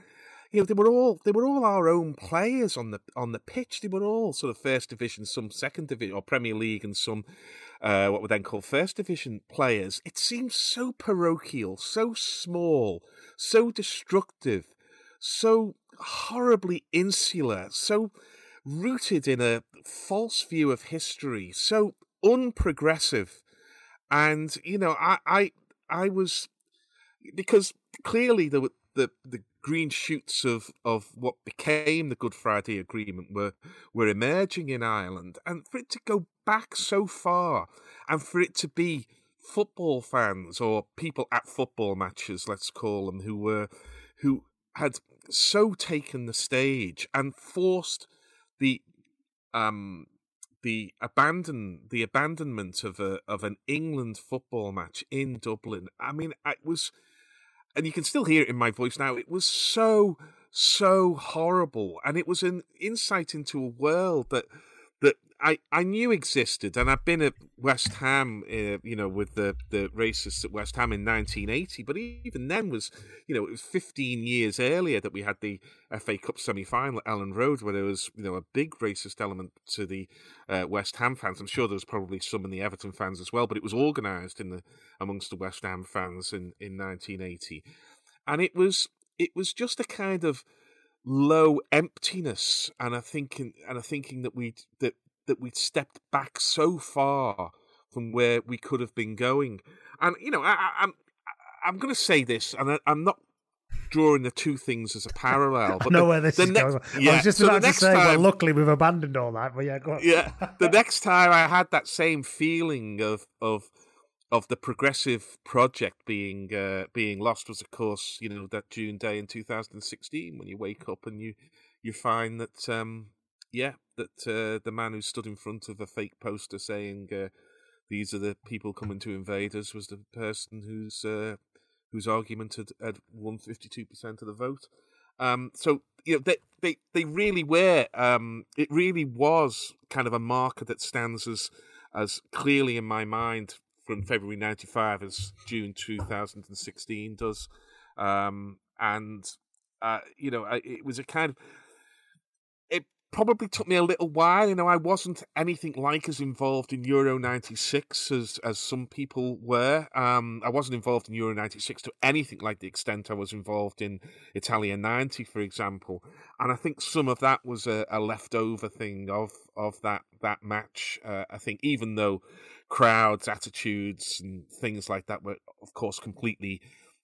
you know, they were all they were all our own players on the on the pitch. They were all sort of first division, some second division or Premier League and some uh, what were then called first division players. It seems so parochial, so small, so destructive, so horribly insular, so rooted in a false view of history, so unprogressive. And you know, I I I was because clearly the the the green shoots of of what became the Good Friday Agreement were were emerging in Ireland, and for it to go back so far, and for it to be football fans or people at football matches, let's call them, who were who had so taken the stage and forced the um the abandon the abandonment of a of an England football match in Dublin. I mean, it was, and you can still hear it in my voice now. It was so so horrible, and it was an insight into a world that I, I knew existed, and I've been at West Ham, uh, you know, with the, the racists at West Ham in 1980. But even then was, you know, it was 15 years earlier that we had the FA Cup semi final at Elland Road, where there was, you know, a big racist element to the uh, West Ham fans. I'm sure there was probably some in the Everton fans as well, but it was organised in the amongst the West Ham fans in, in 1980, and it was it was just a kind of low emptiness and a thinking and a thinking that we'd that that we'd stepped back so far from where we could have been going and you know I, I, i'm i'm going to say this and I, i'm not drawing the two things as a parallel I but know the- where this the is next- going. I was just so about to say, well, luckily we've abandoned all that. But yeah, go on. yeah the next time i had that same feeling of of of the progressive project being uh, being lost was of course you know that june day in 2016 when you wake up and you you find that um yeah that uh, the man who stood in front of a fake poster saying uh, these are the people coming to invade us was the person whose uh, whose argument had, had won 52% of the vote um, so you know they they they really were. Um, it really was kind of a marker that stands as as clearly in my mind from February '95 as June 2016 does. Um, and uh, you know, it was a kind of. Probably took me a little while. You know, I wasn't anything like as involved in Euro '96 as as some people were. Um, I wasn't involved in Euro '96 to anything like the extent I was involved in Italia '90, for example. And I think some of that was a, a leftover thing of of that that match. Uh, I think even though crowds, attitudes, and things like that were, of course, completely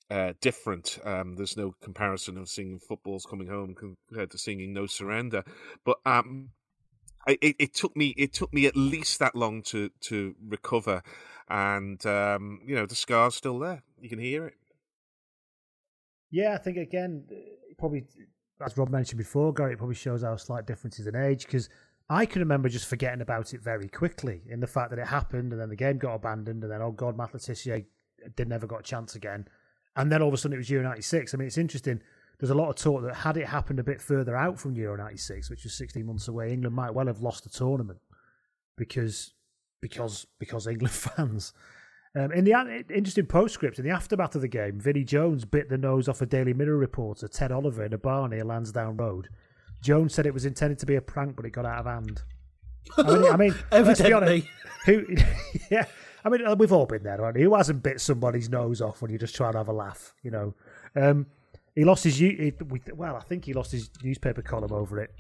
uh, different. Um, there's no comparison of singing "Football's Coming Home" compared to singing "No Surrender." But um, it, it took me it took me at least that long to to recover, and um, you know the scar's still there. You can hear it. Yeah, I think again, uh, probably as Rob mentioned before, Gary, it probably shows our slight differences in age because I can remember just forgetting about it very quickly in the fact that it happened and then the game got abandoned and then oh god, Matt Le Tissier never got a chance again, and then all of a sudden it was Euro '96. I mean, it's interesting. There's a lot of talk that had it happened a bit further out from Euro '96, which was 16 months away, England might well have lost the tournament because because because England fans. Um, in the interesting postscript, in the aftermath of the game, Vinnie Jones bit the nose off a Daily Mirror reporter, Ted Oliver, in a bar near Lansdowne Road. Jones said it was intended to be a prank, but it got out of hand. I mean, I mean be honest. Who? Yeah, I mean, we've all been there, right? Who hasn't bit somebody's nose off when you're just trying to have a laugh? You know. Um, he lost his well, I think he lost his newspaper column over it,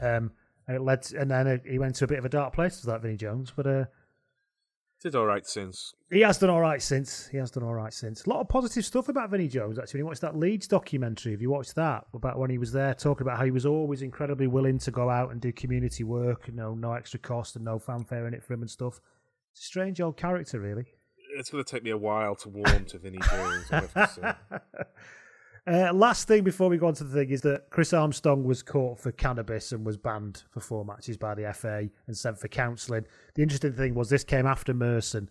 um, and it led, to- and then he went to a bit of a dark place with that Vinnie Jones. But uh, Did all right since. he has done all right since. He has done all right since. A lot of positive stuff about Vinnie Jones. Actually, when you watched that Leeds documentary, have you watched that about when he was there, talking about how he was always incredibly willing to go out and do community work, you know, no extra cost and no fanfare in it for him and stuff. Strange old character, really. It's going to take me a while to warm to Vinnie Jones. To. Uh, last thing before we go on to the thing is that Chris Armstrong was caught for cannabis and was banned for four matches by the FA and sent for counselling. The interesting thing was this came after Merson,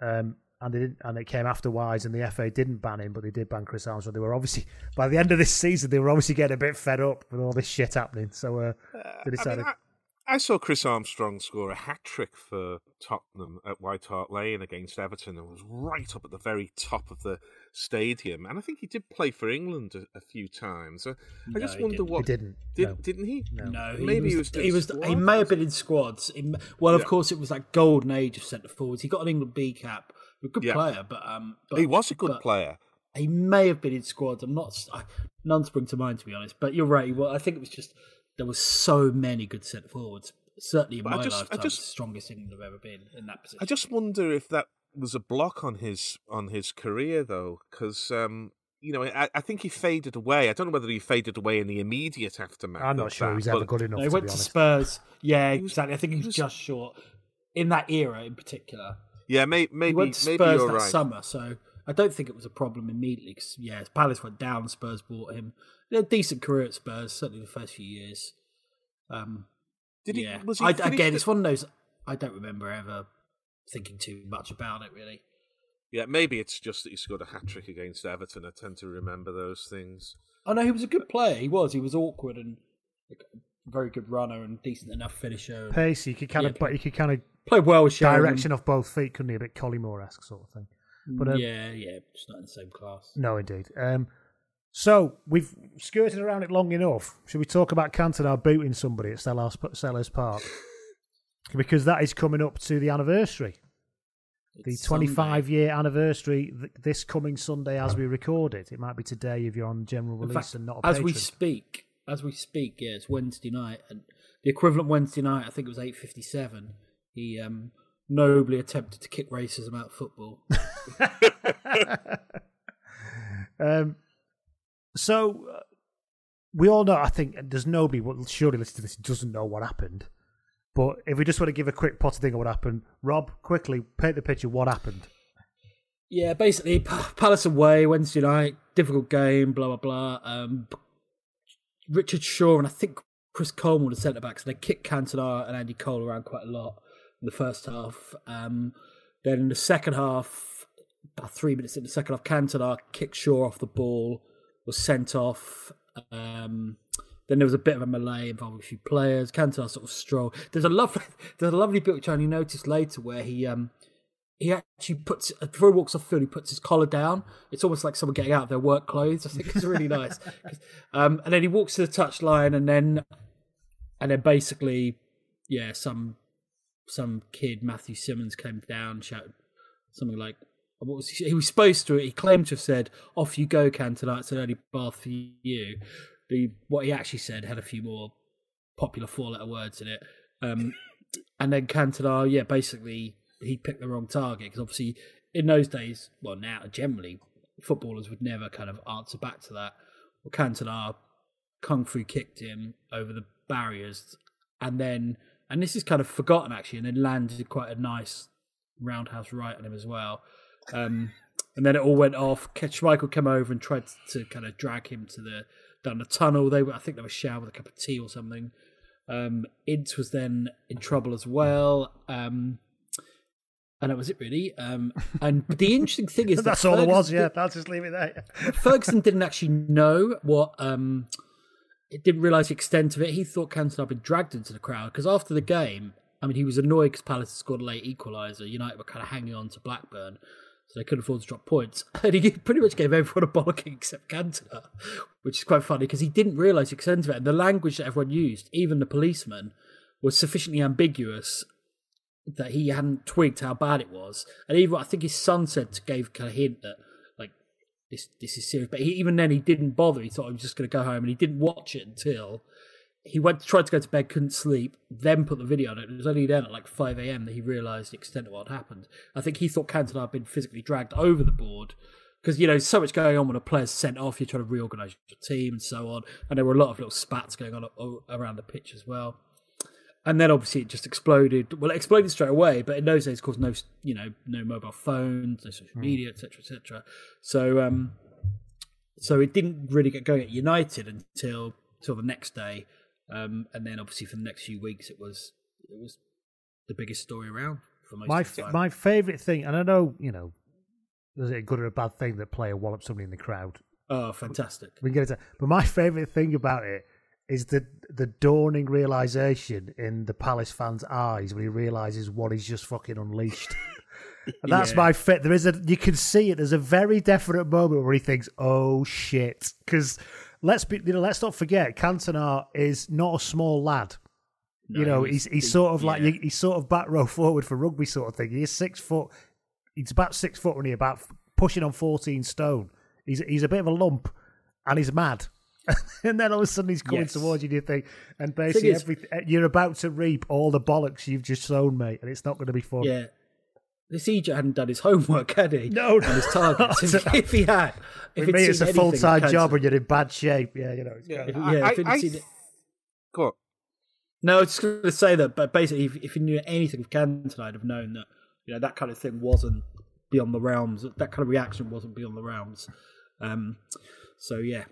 um, and they didn't, and it came after Wise, and the FA didn't ban him, but they did ban Chris Armstrong. They were obviously by the end of this season, they were obviously getting a bit fed up with all this shit happening. So uh, they I, decided. mean, I, I saw Chris Armstrong score a hat trick for Tottenham at White Hart Lane against Everton and was right up at the very top of the stadium. And I think he did play for England a, a few times. I, I just he wonder didn't. what He didn't, Did, no. Didn't he? No, he maybe was, he was. he was. He may have been in squads. He, well, of Yeah. course, it was that golden age of centre forwards. He got an England B cap. A good Yeah. player, but um, but, He was a good but player. He may have been in squads. I'm not. I, none spring to mind to be honest. But you're right. Well, I think it was just there was so many good centre forwards. Certainly in But I my just- I just, the strongest England have ever been in that position. I just wonder if that was a block on his on his career though, because um, you know I, I think he faded away. I don't know whether he faded away in the immediate aftermath. I'm not sure that, he's ever but- good enough. No, he to went be to honest. Spurs. Yeah, was- exactly. I think he was, was- just short in that era in particular. Yeah, may, he maybe went to maybe Spurs you're that right. summer, so I don't think it was a problem immediately. Because yeah, Palace went down, Spurs bought him. He had a decent career at Spurs, certainly the first few years. Um, Did he? yeah, Was he I, again, at- it's one of those I don't remember ever thinking too much about it. Really, Yeah, maybe it's just that he scored a hat trick against Everton. I tend to remember those things. oh no, he was a good player. He was. He was awkward and like, a very good runner and decent enough finisher. and Pace, you could kind Yeah, of, but you could kind of Played well with Sheringham. direction off both feet, couldn't he? A bit Collymore esque sort of thing. But um, yeah, yeah, just not in the same class. No, indeed. Um, so we've skirted around it long enough. Should we talk about Cantona booting somebody at Selhurst, Selhurst Park? because that is coming up to the anniversary, the 25 Sunday. year anniversary th- this coming Sunday as we record it. It might be today if you're on general release fact, and not a as we speak, as we speak, yeah, it's Wednesday night, and the equivalent Wednesday night, I think it was eight fifty-seven. He um, nobly attempted to kick racism out of football. um, so uh, we all know. I think and there's nobody will surely listen to this doesn't know what happened. But if we just want to give a quick potted thing of what happened, Rob, quickly paint the picture. What happened? yeah, basically, Palace away Wednesday night, difficult game, blah blah blah. Um, Richard Shaw and I think Chris Coleman were the centre backs. They kicked Cantona and Andy Cole around quite a lot in the first half. Um, then in the second half, about three minutes in the second half, Cantona kicked Shaw off the ball, was sent off. Um, then there was a bit of a melee involving a few players. Cantona sort of stroll. There's a lovely, there's a lovely bit which I only noticed later where he um, he actually puts before he walks off the field, he puts his collar down. It's almost like someone getting out of their work clothes. I think it's really nice. Um, and then he walks to the touchline, and then and then basically, yeah, some some kid Matthew Simmons came down, shouted something like, "What was he? He was supposed to. He claimed to have said, "Off you go, Cantona. It's an early bath for you." The what he actually said had a few more popular four-letter words in it. Um, and then Cantona, yeah, basically he picked the wrong target because obviously in those days, well now generally footballers would never kind of answer back to that. Well, Cantona kung fu kicked him over the barriers, and then and this is kind of forgotten actually, and then landed quite a nice roundhouse right on him as well. Um, and then it all went off. Schmeichel came over and tried to kind of drag him to the down the tunnel. They were, I think, they were showered with a cup of tea or something. Um, Ince was then in trouble as well. Um, and that was it really. Um, and but the interesting thing is that That's all there was. Yeah, I'll just leave it there. Ferguson didn't actually know what. Um, it didn't realise the extent of it. He thought Cantona had been dragged into the crowd because after the game, I mean, he was annoyed because Palace had scored a late equaliser. United were kind of hanging on to Blackburn, so they couldn't afford to drop points. And he pretty much gave everyone a bollocking except Cantona, which is quite funny because he didn't realise the extent of it. And the language that everyone used, even the policeman, was sufficiently ambiguous that he hadn't twigged how bad it was. And even I think his son said gave kind of hint that like this this is serious. But he, even then, he didn't bother. He thought he was just going to go home, and he didn't watch it until he went tried to go to bed, couldn't sleep, then put the video on it. It was only then at like five a.m. that he realised the extent of what had happened. I think he thought Cantona had been physically dragged over the board because you know so much going on when a player's sent off. You're trying to reorganise your team and so on, and there were a lot of little spats going on around the pitch as well. And then obviously it just exploded. Well, it exploded straight away, but in those days, of course, no you know no mobile phones, no social media, etc., etc. So um, so it didn't really get going at United until until the next day, um, and then obviously for the next few weeks it was it was the biggest story around for most My of the time. my favorite thing, and I know you know, is it a good or a bad thing that player wallop somebody in the crowd? oh, fantastic! We can get into, but my favorite thing about it is the the dawning realization in the Palace fans' eyes when he realizes what he's just fucking unleashed. And that's Yeah. my fit. There is a you can see it. There's a very definite moment where he thinks, "Oh shit!" Because let's be, you know, let's not forget, Cantona is not a small lad. you know, he's- he's he's sort of like yeah. he's sort of back row forward for rugby sort of thing. He's six foot. He's about six foot when he about pushing on fourteen stone. He's he's a bit of a lump, and he's mad. and then all of a sudden he's coming Yes. towards you, and you think, and basically is- every, eh, you're about to reap all the bollocks you've just sown, mate, and it's not going to be fun. Yeah. This Egypt hadn't done his homework, had he? No, no. his targets. if, if he had, if With me, it's a full time job, Cantona- and you're in bad shape. Yeah, you know. It's Yeah, kind of- If- yeah, I, if he'd I, seen it- Go on. No, I was just going to say that, but basically, if, if he knew anything of Cantona, I'd have known that you know that kind of thing wasn't beyond the realms. That kind of reaction wasn't beyond the realms. Um, so yeah,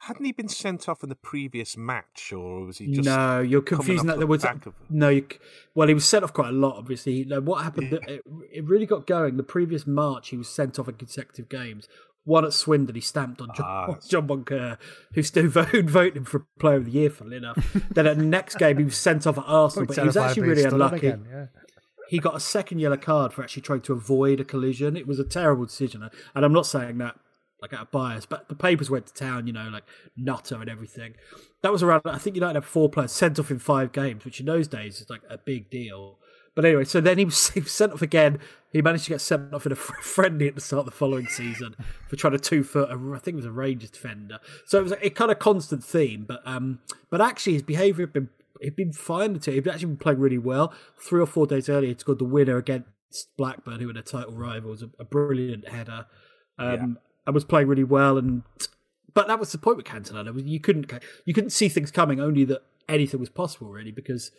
Hadn't he been sent off in the previous match, or was he just? no, you're coming confusing that. There was back of- no. You, well, he was sent off quite a lot. Obviously, No, what happened? It, it really got going. The previous March, he was sent off in consecutive games. One at Swindon, he stamped on John, Ah. John Moncur, who still voted, voted him for Player of the Year. Funnily enough, then at the next game, he was sent off at Arsenal, but he was actually really unlucky. again, yeah. he got a second yellow card for actually trying to avoid a collision. It was a terrible decision, and I'm not saying that like out of bias, but the papers went to town, you know, like Nutter and everything. That was around. I think United had four players sent off in five games, which in those days is like a big deal. But anyway, so then he was, he was sent off again. He managed to get sent off in a friendly at the start of the following season for trying to two foot. a- I think it was a Rangers defender. So it was a, a kind of constant theme. But um, but actually his behaviour had been he'd been fine until he'd actually been playing really well. Three or four days earlier, he scored the winner against Blackburn, who were their title rivals. A, a brilliant header, um, and was playing really well. And but that was the point with Cantona. Was- You couldn't you couldn't see things coming. Only that anything was possible, really, because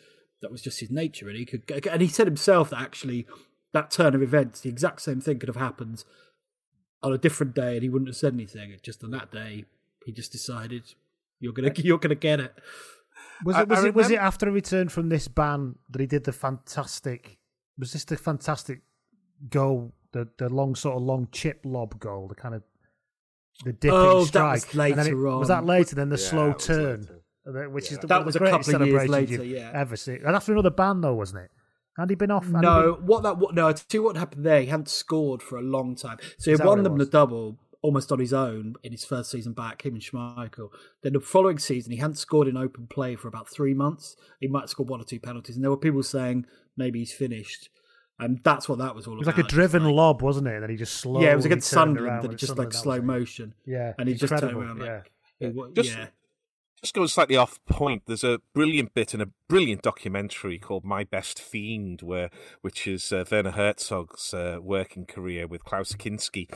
that was just his nature. And he could, and he said himself that actually that turn of events, the exact same thing could have happened on a different day, and he wouldn't have said anything. Just on that day, he just decided you're gonna you're gonna get it. Was it was I it was it after he returned from this ban that he did the fantastic? Was this the fantastic goal? The the long sort of long chip lob goal, the kind of the dipping Oh, that strike. was And later it- on. Was that later? Then the Yeah, slow turn, later. which is the, That one was the a greatest couple of years later, you've yeah. ever seen. And after another ban, though, wasn't it? Had he been off? had No, been- what that what no, I tell you what happened there. He hadn't scored for a long time, so he won what it them the double almost on his own in his first season back. Him and Schmeichel. Then the following season, he hadn't scored in open play for about three months. He might have scored one or two penalties, and there were people saying maybe he's finished, and that's what that was all about. It was about. like a driven like- lob, wasn't it? And then he just slowly yeah, it was against turned Sunderland, around and it just like slow motion. Yeah, and he just turned incredible, around yeah. like, it wa- Just- yeah. Just going slightly off point. There's a brilliant bit in a brilliant documentary called "My Best Fiend," where which is uh, Werner Herzog's uh, working career with Klaus Kinski,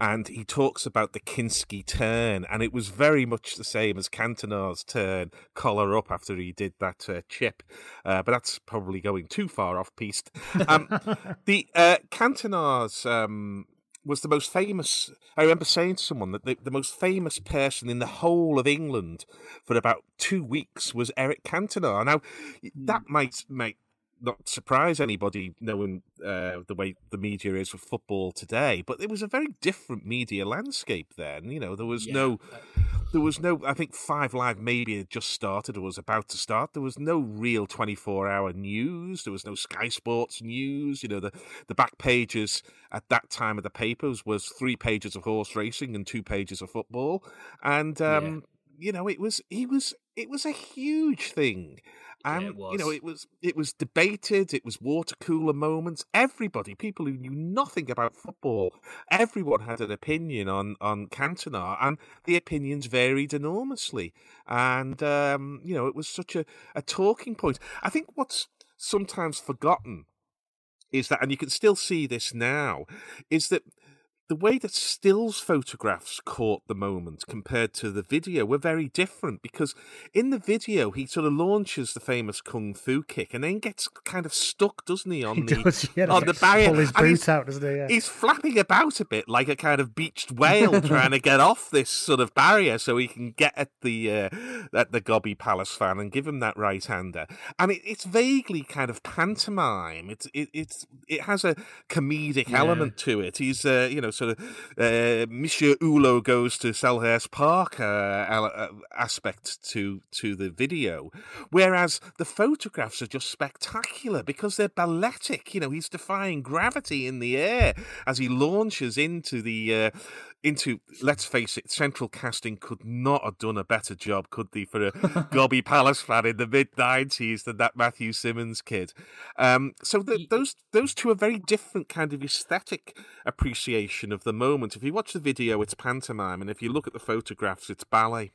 and he talks about the Kinski turn, and it was very much the same as Cantona's turn, collar up after he did that uh, chip, uh, but that's probably going too far off piste. Um, the uh. Um, was the most famous. I remember saying to someone that the, the most famous person in the whole of England for about two weeks was Eric Cantona. Now, that might might not surprise anybody knowing uh, the way the media is for football today, but it was a very different media landscape then. You know, there was Yeah. no. There was no, I think Five Live maybe had just started or was about to start. There was no real 24 hour news. There was no Sky Sports news. You know, the, the back pages at that time of the papers was three pages of horse racing and two pages of football. And, um, you know, it was he was it was a huge thing. And it you know, it was it was debated. It was water cooler moments. Everybody, people who knew nothing about football, everyone had an opinion on on Cantona, and the opinions varied enormously. And um, you know, it was such a, a talking point. I think what's sometimes forgotten is that, and you can still see this now, is that the way that stills photographs caught the moment compared to the video were very different because in the video he sort of launches the famous kung fu kick and then gets kind of stuck, doesn't he, on He the does, yeah, on the barrier? pull his boot out, doesn't he? Yeah. He's flapping about a bit like a kind of beached whale trying to get off this sort of barrier so he can get at the uh, at the Gobby Palace fan and give him that right hander. And it, it's vaguely kind of pantomime. It's it, it's it has a comedic Yeah. element to it. He's uh, you know sort of uh, Monsieur Hulot goes to Selhurst Park uh, uh, aspect to to the video, whereas the photographs are just spectacular because they're balletic. You know, he's defying gravity in the air as he launches into the. Into let's face it, central casting could not have done a better job, could they, for a Gobby Palace fan in the mid nineties than that Matthew Simmons kid. Um, so th those those two are very different kind of aesthetic appreciation of the moment. If you watch the video, it's pantomime, and if you look at the photographs, it's ballet.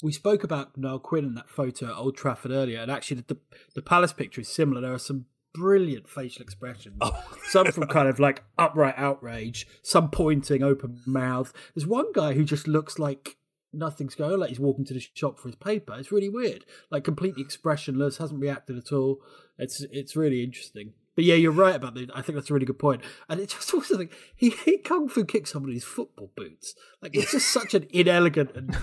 We spoke about Niall Quinn in that photo at Old Trafford earlier, and actually the the Palace picture is similar. There are some brilliant facial expressions. Oh. Some from kind of like upright outrage, some pointing, open mouth. There's one guy who just looks like nothing's going on, like he's walking to the shop for his paper. It's really weird, like completely expressionless, hasn't reacted at all. It's it's really interesting. But yeah, you're right about the. I think that's a really good point. And it just also like he he kung fu kicks someone in his football boots. Like it's just such an inelegant and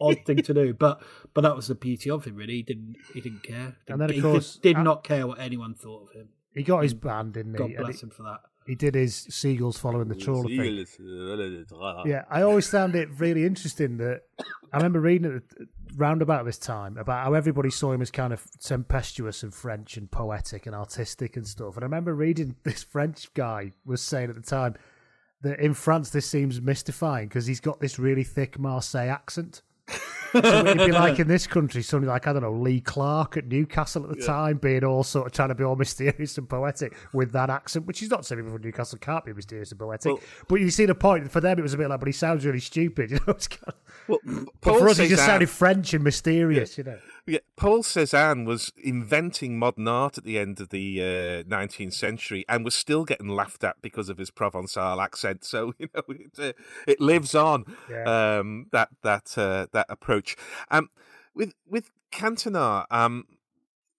odd thing to do. But but that was the beauty of him. Really, he didn't he didn't care. And then, of He course, did, did uh, not care what anyone thought of him. He got his band, didn't he? God bless he, him for that. he did his seagulls following the trawler thing. Yeah, I always found it really interesting that I remember reading it round about this time about how everybody saw him as kind of tempestuous and French and poetic and artistic and stuff. And I remember reading this French guy was saying at the time that in France this seems mystifying because he's got this really thick Marseille accent. So it'd be like in this country, somebody like I don't know Lee Clark at Newcastle at the time, being all sort of trying to be all mysterious and poetic with that accent, which he's not saying people from Newcastle can't be mysterious and poetic. Well- but you see the point for them, it was a bit like, but he sounds really stupid, you know. Kind of, Well, but for us, he just sounded French and mysterious, you know. Yeah, Paul Cézanne was inventing modern art at the end of the uh, 19th century and was still getting laughed at because of his Provençal accent. So you know, it, uh, it lives on Yeah. um, that that uh, that approach. Um, with with Cantona, um,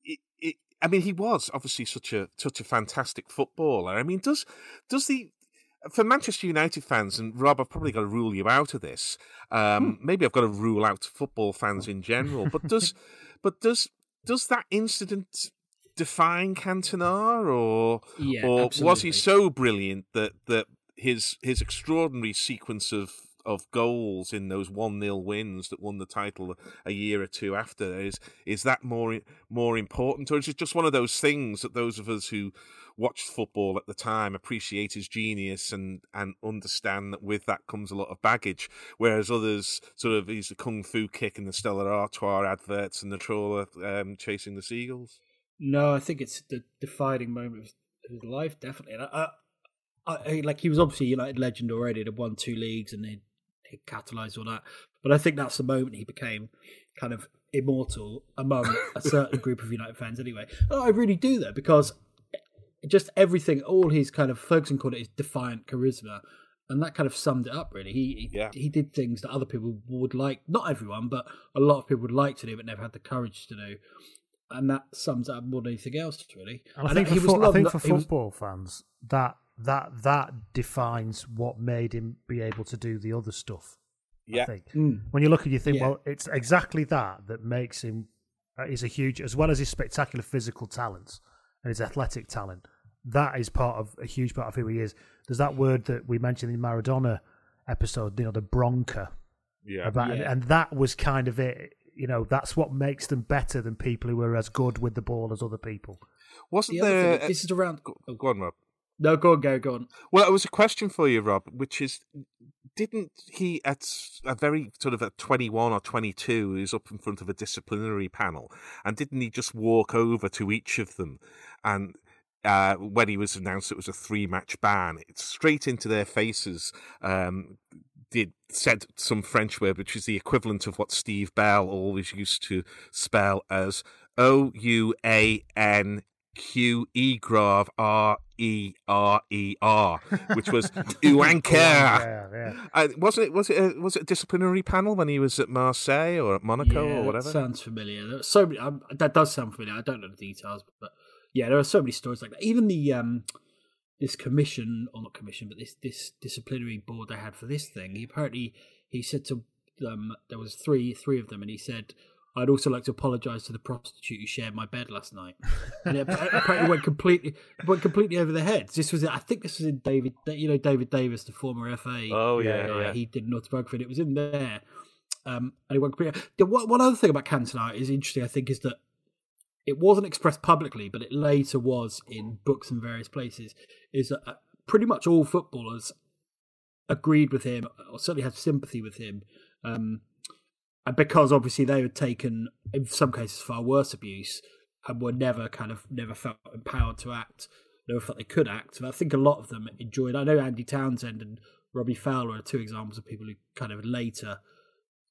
it, it, I mean, he was obviously such a such a fantastic footballer. I mean, does does the for Manchester United fans, and Rob, I've probably got to rule you out of this. Um, Maybe I've got to rule out football fans in general. But does, but does does that incident define Cantona, or Yeah, or was he so brilliant that that his his extraordinary sequence of of goals in those one 0 wins that won the title a year or two after is is that more more important, or is it just one of those things that those of us who watched football at the time appreciate his genius and and understand that with that comes a lot of baggage, whereas others sort of he's the kung fu kick and the Stella Artois adverts and the trawler um, chasing the seagulls. No, I think it's the defining moment of his life, definitely. And I, I, I, like he was obviously a United legend already. He'd won two leagues and he he catalysed all that. But I think that's the moment he became kind of immortal among a certain group of United fans. Anyway, and I really do that because just everything, all his kind of Ferguson called it his defiant charisma. And that kind of summed it up, really. He he, Yeah. he did things that other people would like, not everyone, but a lot of people would like to do, but never had the courage to do. And that sums up more than anything else, really. And I think, for, he was fo- I loved- think for he was- football fans, that that that defines what made him be able to do the other stuff. Yeah. I think Mm. when you look and you think, Yeah. well, it's exactly that that makes him. Uh, he's a huge, as well as his spectacular physical talents and his athletic talent. That is part of a huge part of who he is. There's that word that we mentioned in the Maradona episode, you know, the bronca. Yeah, about, and, Yeah. and that was kind of it. You know, that's what makes them better than people who are as good with the ball as other people. wasn't The there? thing, this is around. go, go on, Rob. No, go on, go, go on. Well, it was a question for you, Rob, which is didn't he at a very sort of at 21 or 22 he was up in front of a disciplinary panel and didn't he just walk over to each of them and uh, when he was announced it was a three match ban it's straight into their faces um, did said some french word which is the equivalent of what steve bell always used to spell as o-u-a-n Q E Grav R E R E R, which was Uanker. yeah. Uh, wasn't it? Was it? A, was it a disciplinary panel when he was at Marseille or at Monaco yeah, or that whatever? sounds familiar. There so many. Um, that does sound familiar. I don't know the details, but yeah, there are so many stories like that. Even the um, this commission, or not commission, but this this disciplinary board they had for this thing. He apparently he said to them there was three three of them, and he said. I'd also like to apologise to the prostitute who shared my bed last night, and it apparently went completely went completely over their heads. This was, I think, this was in David, you know, David Davies, the former FA. Oh, yeah, guy. yeah. He did an autobiography, and it was in there. Um, and it went completely. The, one, one other thing about Cantona is interesting. I think is that it wasn't expressed publicly, but it later was in books and various places. Is that uh, pretty much all footballers agreed with him, or certainly had sympathy with him. Um, and because obviously they had taken, in some cases, far worse abuse and were never kind of never felt empowered to act, never felt they could act. And I think a lot of them enjoyed. I know Andy Townsend and Robbie Fowler are two examples of people who kind of later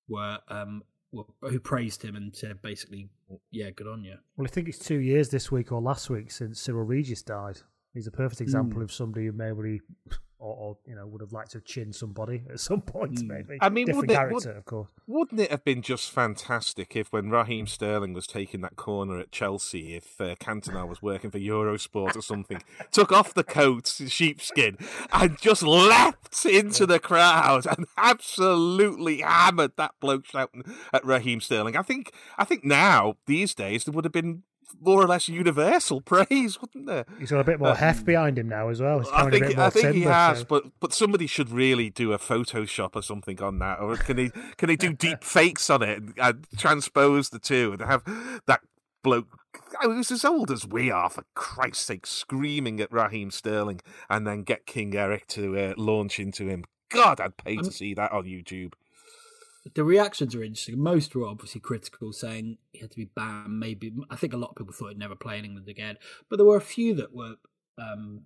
were, um, were who praised him and said basically, "Yeah, good on you." Well, I think it's two years this week or last week since Cyril Regis died. He's a perfect example Hmm. of somebody who maybe, or, or you know, would have liked to have chinned somebody at some point. Hmm. Maybe. I mean, different wouldn't it- character, would- of course. Wouldn't it have been just fantastic if, when Raheem Sterling was taking that corner at Chelsea, if uh, Cantona was working for Eurosport or something, took off the coat, sheepskin, and just leapt into the crowd and absolutely hammered that bloke shouting at Raheem Sterling? I think, I think now these days there would have been more or less universal praise, wouldn't there? He's got a bit more Uh, heft behind him now as well. He's I carrying a think bit more I think he has, so- but but somebody should really do a Photoshop or something on that, or can he can he do deep fakes on it and, and transpose the two and have that bloke who's as old as we are, for Christ's sake, screaming at Raheem Sterling, and then get King Eric to uh, launch into him. God, I'd pay to see that on YouTube. The reactions are interesting. Most were obviously critical, saying he had to be banned. Maybe I think a lot of people thought he'd never play in England again, but there were a few that were um,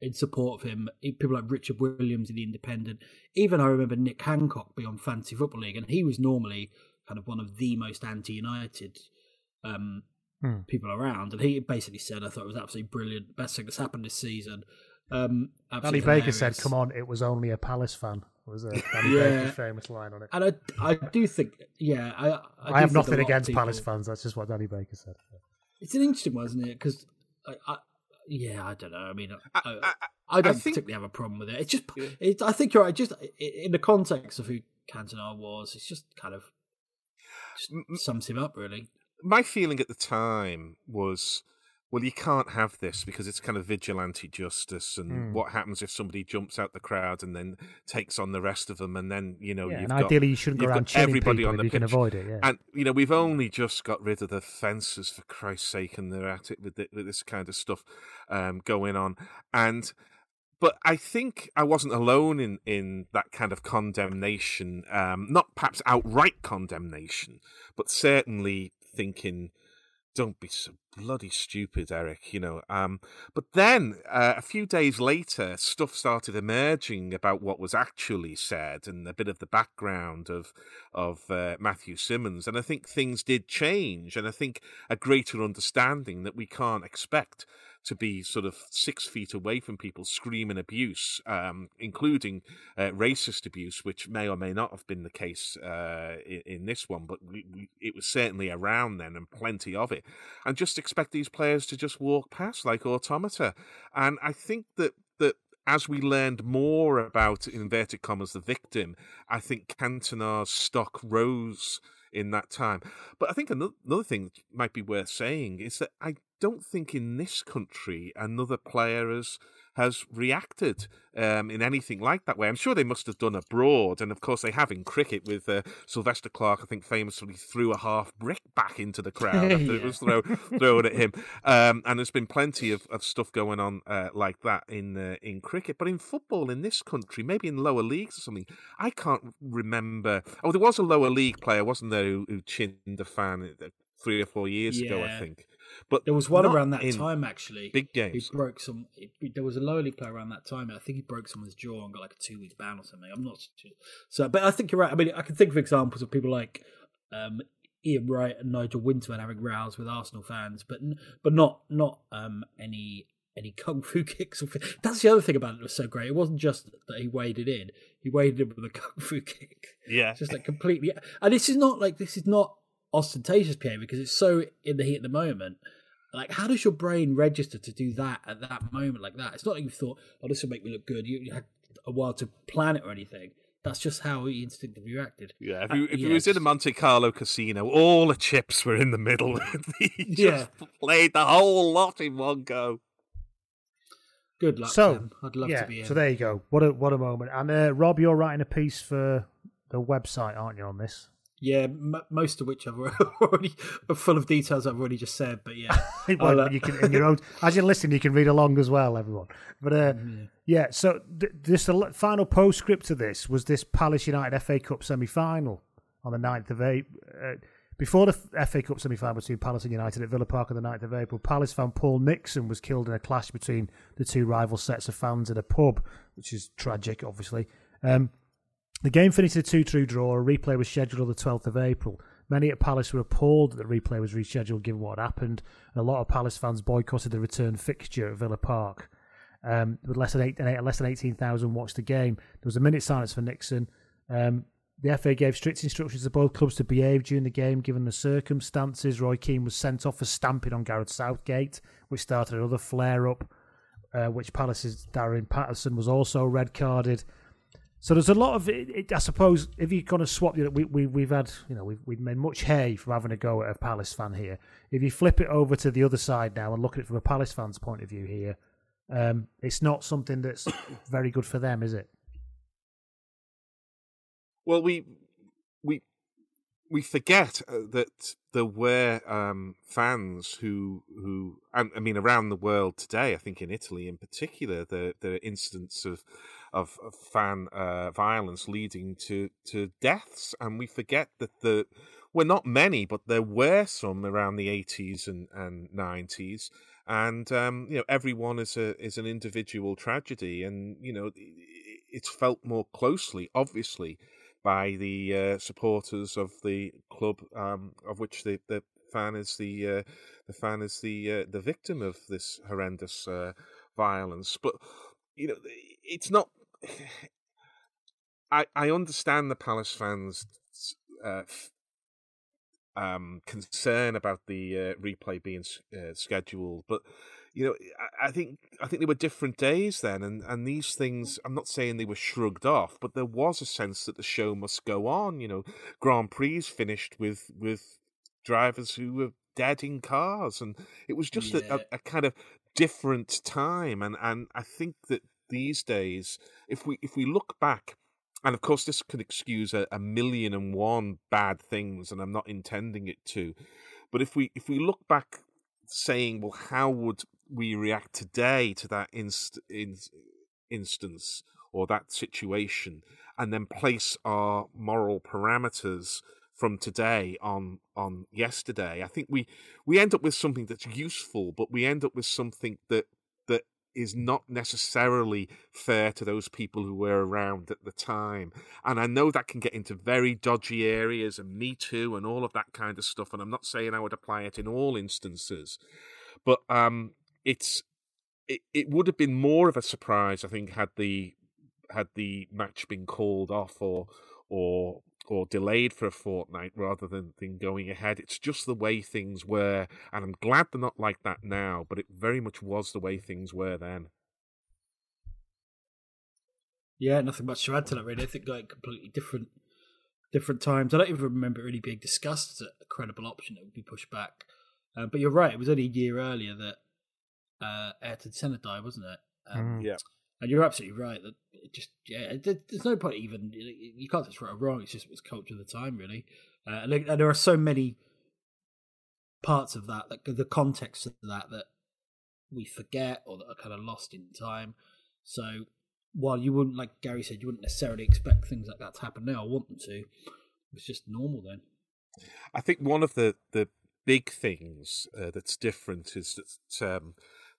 in support of him. People like Richard Williams in the Independent. Even I remember Nick Hancock being on Fantasy Football League, and he was normally kind of one of the most anti-United um, Hmm. people around, and he basically said, "I thought it was absolutely brilliant, best thing that's happened this season." Um, Danny absolutely Baker said, "Come on, it was only a Palace fan." Was a Danny Yeah. Baker's famous line on it. And I, I do think, yeah, I, I, do I, have think nothing against people- Palace fans. That's just what Danny Baker said. It's an interesting one, isn't it? Because, I, I, yeah, I don't know. I mean, I, I, I- I don't think- particularly have a problem with it. It's just, it, I think you're right. Just in the context of who Cantona was, it's just kind of just M- m- sums him up, really. my feeling at the time was well you can't have this because it's kind of vigilante justice and Hmm. what happens if somebody jumps out the crowd and then takes on the rest of them and then you know Yeah, you've and got, ideally you shouldn't go around everybody on the you can avoid it, yeah. and you know we've only just got rid of the fences for christ's sake and they're at it with, the, with this kind of stuff um, going on and but I think I wasn't alone in, in that kind of condemnation, um, not perhaps outright condemnation, but certainly thinking, don't be so bloody stupid, Eric, you know. Um, but then uh, a few days later, stuff started emerging about what was actually said and a bit of the background of of uh, Matthew Simmons, and I think things did change, and I think a greater understanding that we can't expect to be sort of six feet away from people screaming abuse, um, including uh, racist abuse, which may or may not have been the case uh, in, in this one, but we, we, it was certainly around then and plenty of it. And just expect these players to just walk past like automata. And I think that that as we learned more about in inverted commas the victim, I think Cantona's stock rose in that time. But I think another, another thing might be worth saying is that I don't think in this country another player has has reacted um, in anything like that way. I'm sure they must have done abroad, and of course they have in cricket with uh, Sylvester Clarke. I think famously threw a half brick back into the crowd after it was throw, thrown at him. Um, and there's been plenty of, of stuff going on uh, like that in uh, in cricket, but in football in this country, maybe in lower leagues or something, I can't remember. Oh, there was a lower league player, wasn't there, who, who chinned a fan uh, three or four years ago, I think. But There was one around that time actually. Big He broke some. he- There was a lower league player around that time. I think he broke someone's jaw and got like a two week ban or something. I'm not sure. So, but I think you're right. I mean, I can think of examples of people like um, Ian Wright and Nigel Winterburn having rows with Arsenal fans, but but not not um, any any kung fu kicks. Or, that's the other thing about it that was so great. It wasn't just that he waded in; he waded in with a kung fu kick. Yeah. just like completely. And this is not like this is not ostentatious behavior because it's so in the heat of the moment. Like, how does your brain register to do that at that moment like that? It's not like you thought, "Oh, this will make me look good." You, you had a while to plan it or anything. That's just how he instinctively reacted. Yeah, if Uh, you, if yeah, you was in a Monte Carlo casino, all the chips were in the middle. he Yeah. just played the whole lot in one go. Good luck. So, Tim. I'd love yeah, to be in. so there you go. What a what a moment. And uh, Rob, you're writing a piece for the website, aren't you, on this? Yeah, m- most of which I've already are full of details I've already just said. But yeah, well, uh, you can in your own as you listen, you can read along as well, everyone. But uh, Mm, yeah, so th- this final postscript to this was this Palace United FA Cup semi final on the 9th of April. Uh, before the FA Cup semi final between Palace and United at Villa Park on the 9th of April, Palace fan Paul Nixon was killed in a clash between the two rival sets of fans in a pub, which is tragic, obviously. Um, the game finished a 2 2 draw. A replay was scheduled on the 12th of April. Many at Palace were appalled that the replay was rescheduled given what had happened. And a lot of Palace fans boycotted the return fixture at Villa Park. Um, with less than eight, less than 18,000 watched the game. There was a minute silence for Nixon. Um, the FA gave strict instructions to both clubs to behave during the game, given the circumstances. Roy Keane was sent off for stamping on Gareth Southgate, which started another flare up, uh, which Palace's Darren Patterson was also red carded. So there's a lot of it, it, I suppose if you're going to swap, you know, we, we we've had you know we've we've made much hay from having a go at a Palace fan here. If you flip it over to the other side now and look at it from a Palace fan's point of view here, um, it's not something that's very good for them, is it? Well, we we we forget uh, that there were um, fans who who I, I mean around the world today. I think in Italy in particular, there there are incidents of of, fan uh, violence leading to to deaths, and we forget that the well, not many, but there were some around the eighties and and nineties. And um, you know, everyone is a is an individual tragedy, and you know, it's felt more closely, obviously, by the uh, supporters of the club, um, of which the, the fan is the uh, the fan is the uh, the victim of this horrendous uh, violence. But you know, it's not. I I understand the Palace fans. Uh, f- um, concern about the uh, replay being scheduled, but you know, I, think I think there were different days then, and and these things. I'm not saying they were shrugged off, but there was a sense that the show must go on. You know, Grand Prix finished with with drivers who were dead in cars, and it was just a, Yeah. a, a kind of different time. And and I think that these days, if we if we look back and of course this could excuse a, a million and one bad things and i'm not intending it to but if we if we look back saying well how would we react today to that inst- in, instance or that situation and then place our moral parameters from today on on yesterday i think we we end up with something that's useful but we end up with something that that is not necessarily fair to those people who were around at the time. And I know that can get into very dodgy areas and Me Too and all of that kind of stuff. And I'm not saying I would apply it in all instances, but um, it's it, it would have been more of a surprise, I think, had the had the match been called off or or or delayed for a fortnight rather than, than going ahead. It's just the way things were, and I'm glad they're not like that now. But it very much was the way things were then. Yeah, nothing much to add to that. Really, I think like completely different, different times. I don't even remember it really being discussed as a credible option that would be pushed back. Uh, but you're right; it was only a year earlier that uh, Ayrton Senna died, wasn't it? Um, Mm. Yeah. And you're absolutely right that it just yeah, there- there's no point even you can't just right or wrong. It's just it's culture of the time, really. Uh, and, there- and there are so many parts of that, like the context of that, that we forget or that are kind of lost in time. So while you wouldn't, like Gary said, you wouldn't necessarily expect things like that to happen now. I want them to. It's just normal then. I think one of the the big things uh, that's different is that um,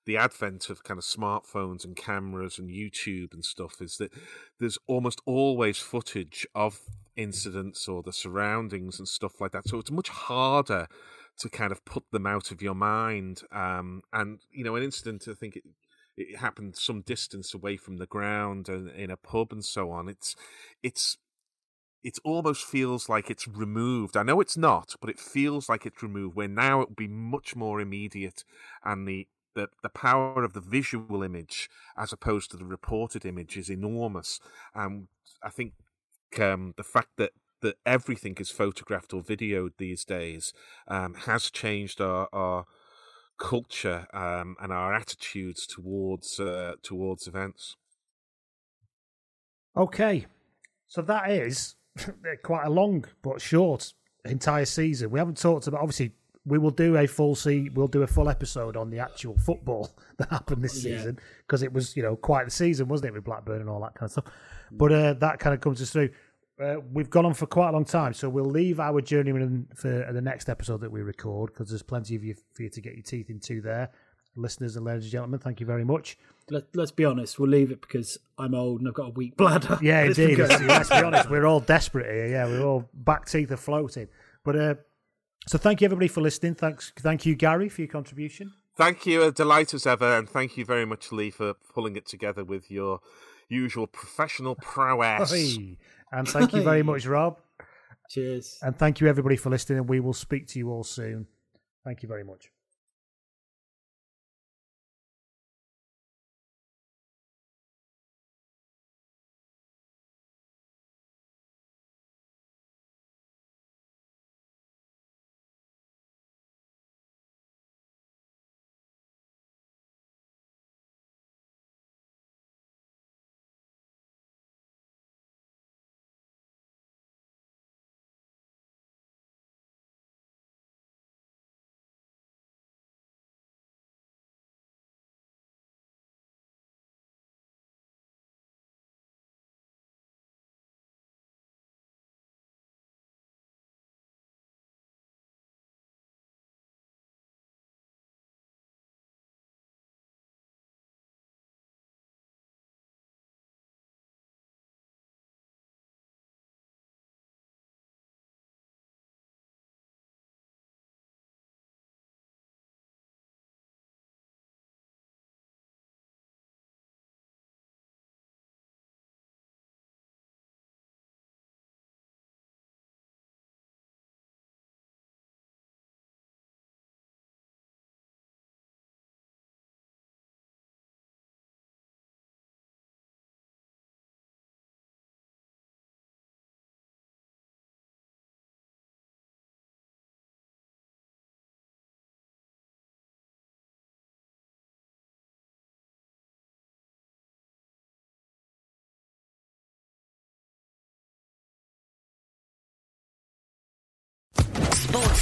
the advent of kind of smartphones and cameras and YouTube and stuff is that there's almost always footage of incidents or the surroundings and stuff like that. So it's much harder to kind of put them out of your mind. Um, and you know, an incident I think it, it happened some distance away from the ground and in a pub and so on. It's it's it almost feels like it's removed. I know it's not, but it feels like it's removed. Where now it would be much more immediate, and the the, the power of the visual image as opposed to the reported image is enormous. And I think um, the fact that that everything is photographed or videoed these days um, has changed our, our culture um, and our attitudes towards uh, towards events. Okay, so that is quite a long but short entire season. We haven't talked about obviously. We will do a full see. We'll do a full episode on the actual football that happened this Yeah. season because it was, you know, quite the season, wasn't it, with Blackburn and all that kind of stuff. But uh, that kind of comes us through. Uh, we've gone on for quite a long time, so we'll leave our journeyman for the next episode that we record because there's plenty of you for you to get your teeth into there, listeners and ladies and gentlemen. Thank you very much. Let, let's be honest, we'll leave it because I'm old and I've got a weak bladder. Yeah, indeed. Let's, let's be honest, we're all desperate here. Yeah, we're all back teeth are floating. But uh, so thank you everybody for listening. Thanks, thank you Gary for your contribution. Thank you, a delight as ever, and thank you very much, Lee, for pulling it together with your usual professional prowess. Hey. And thank you very much, Rob. Cheers. And thank you everybody for listening. And we will speak to you all soon. Thank you very much.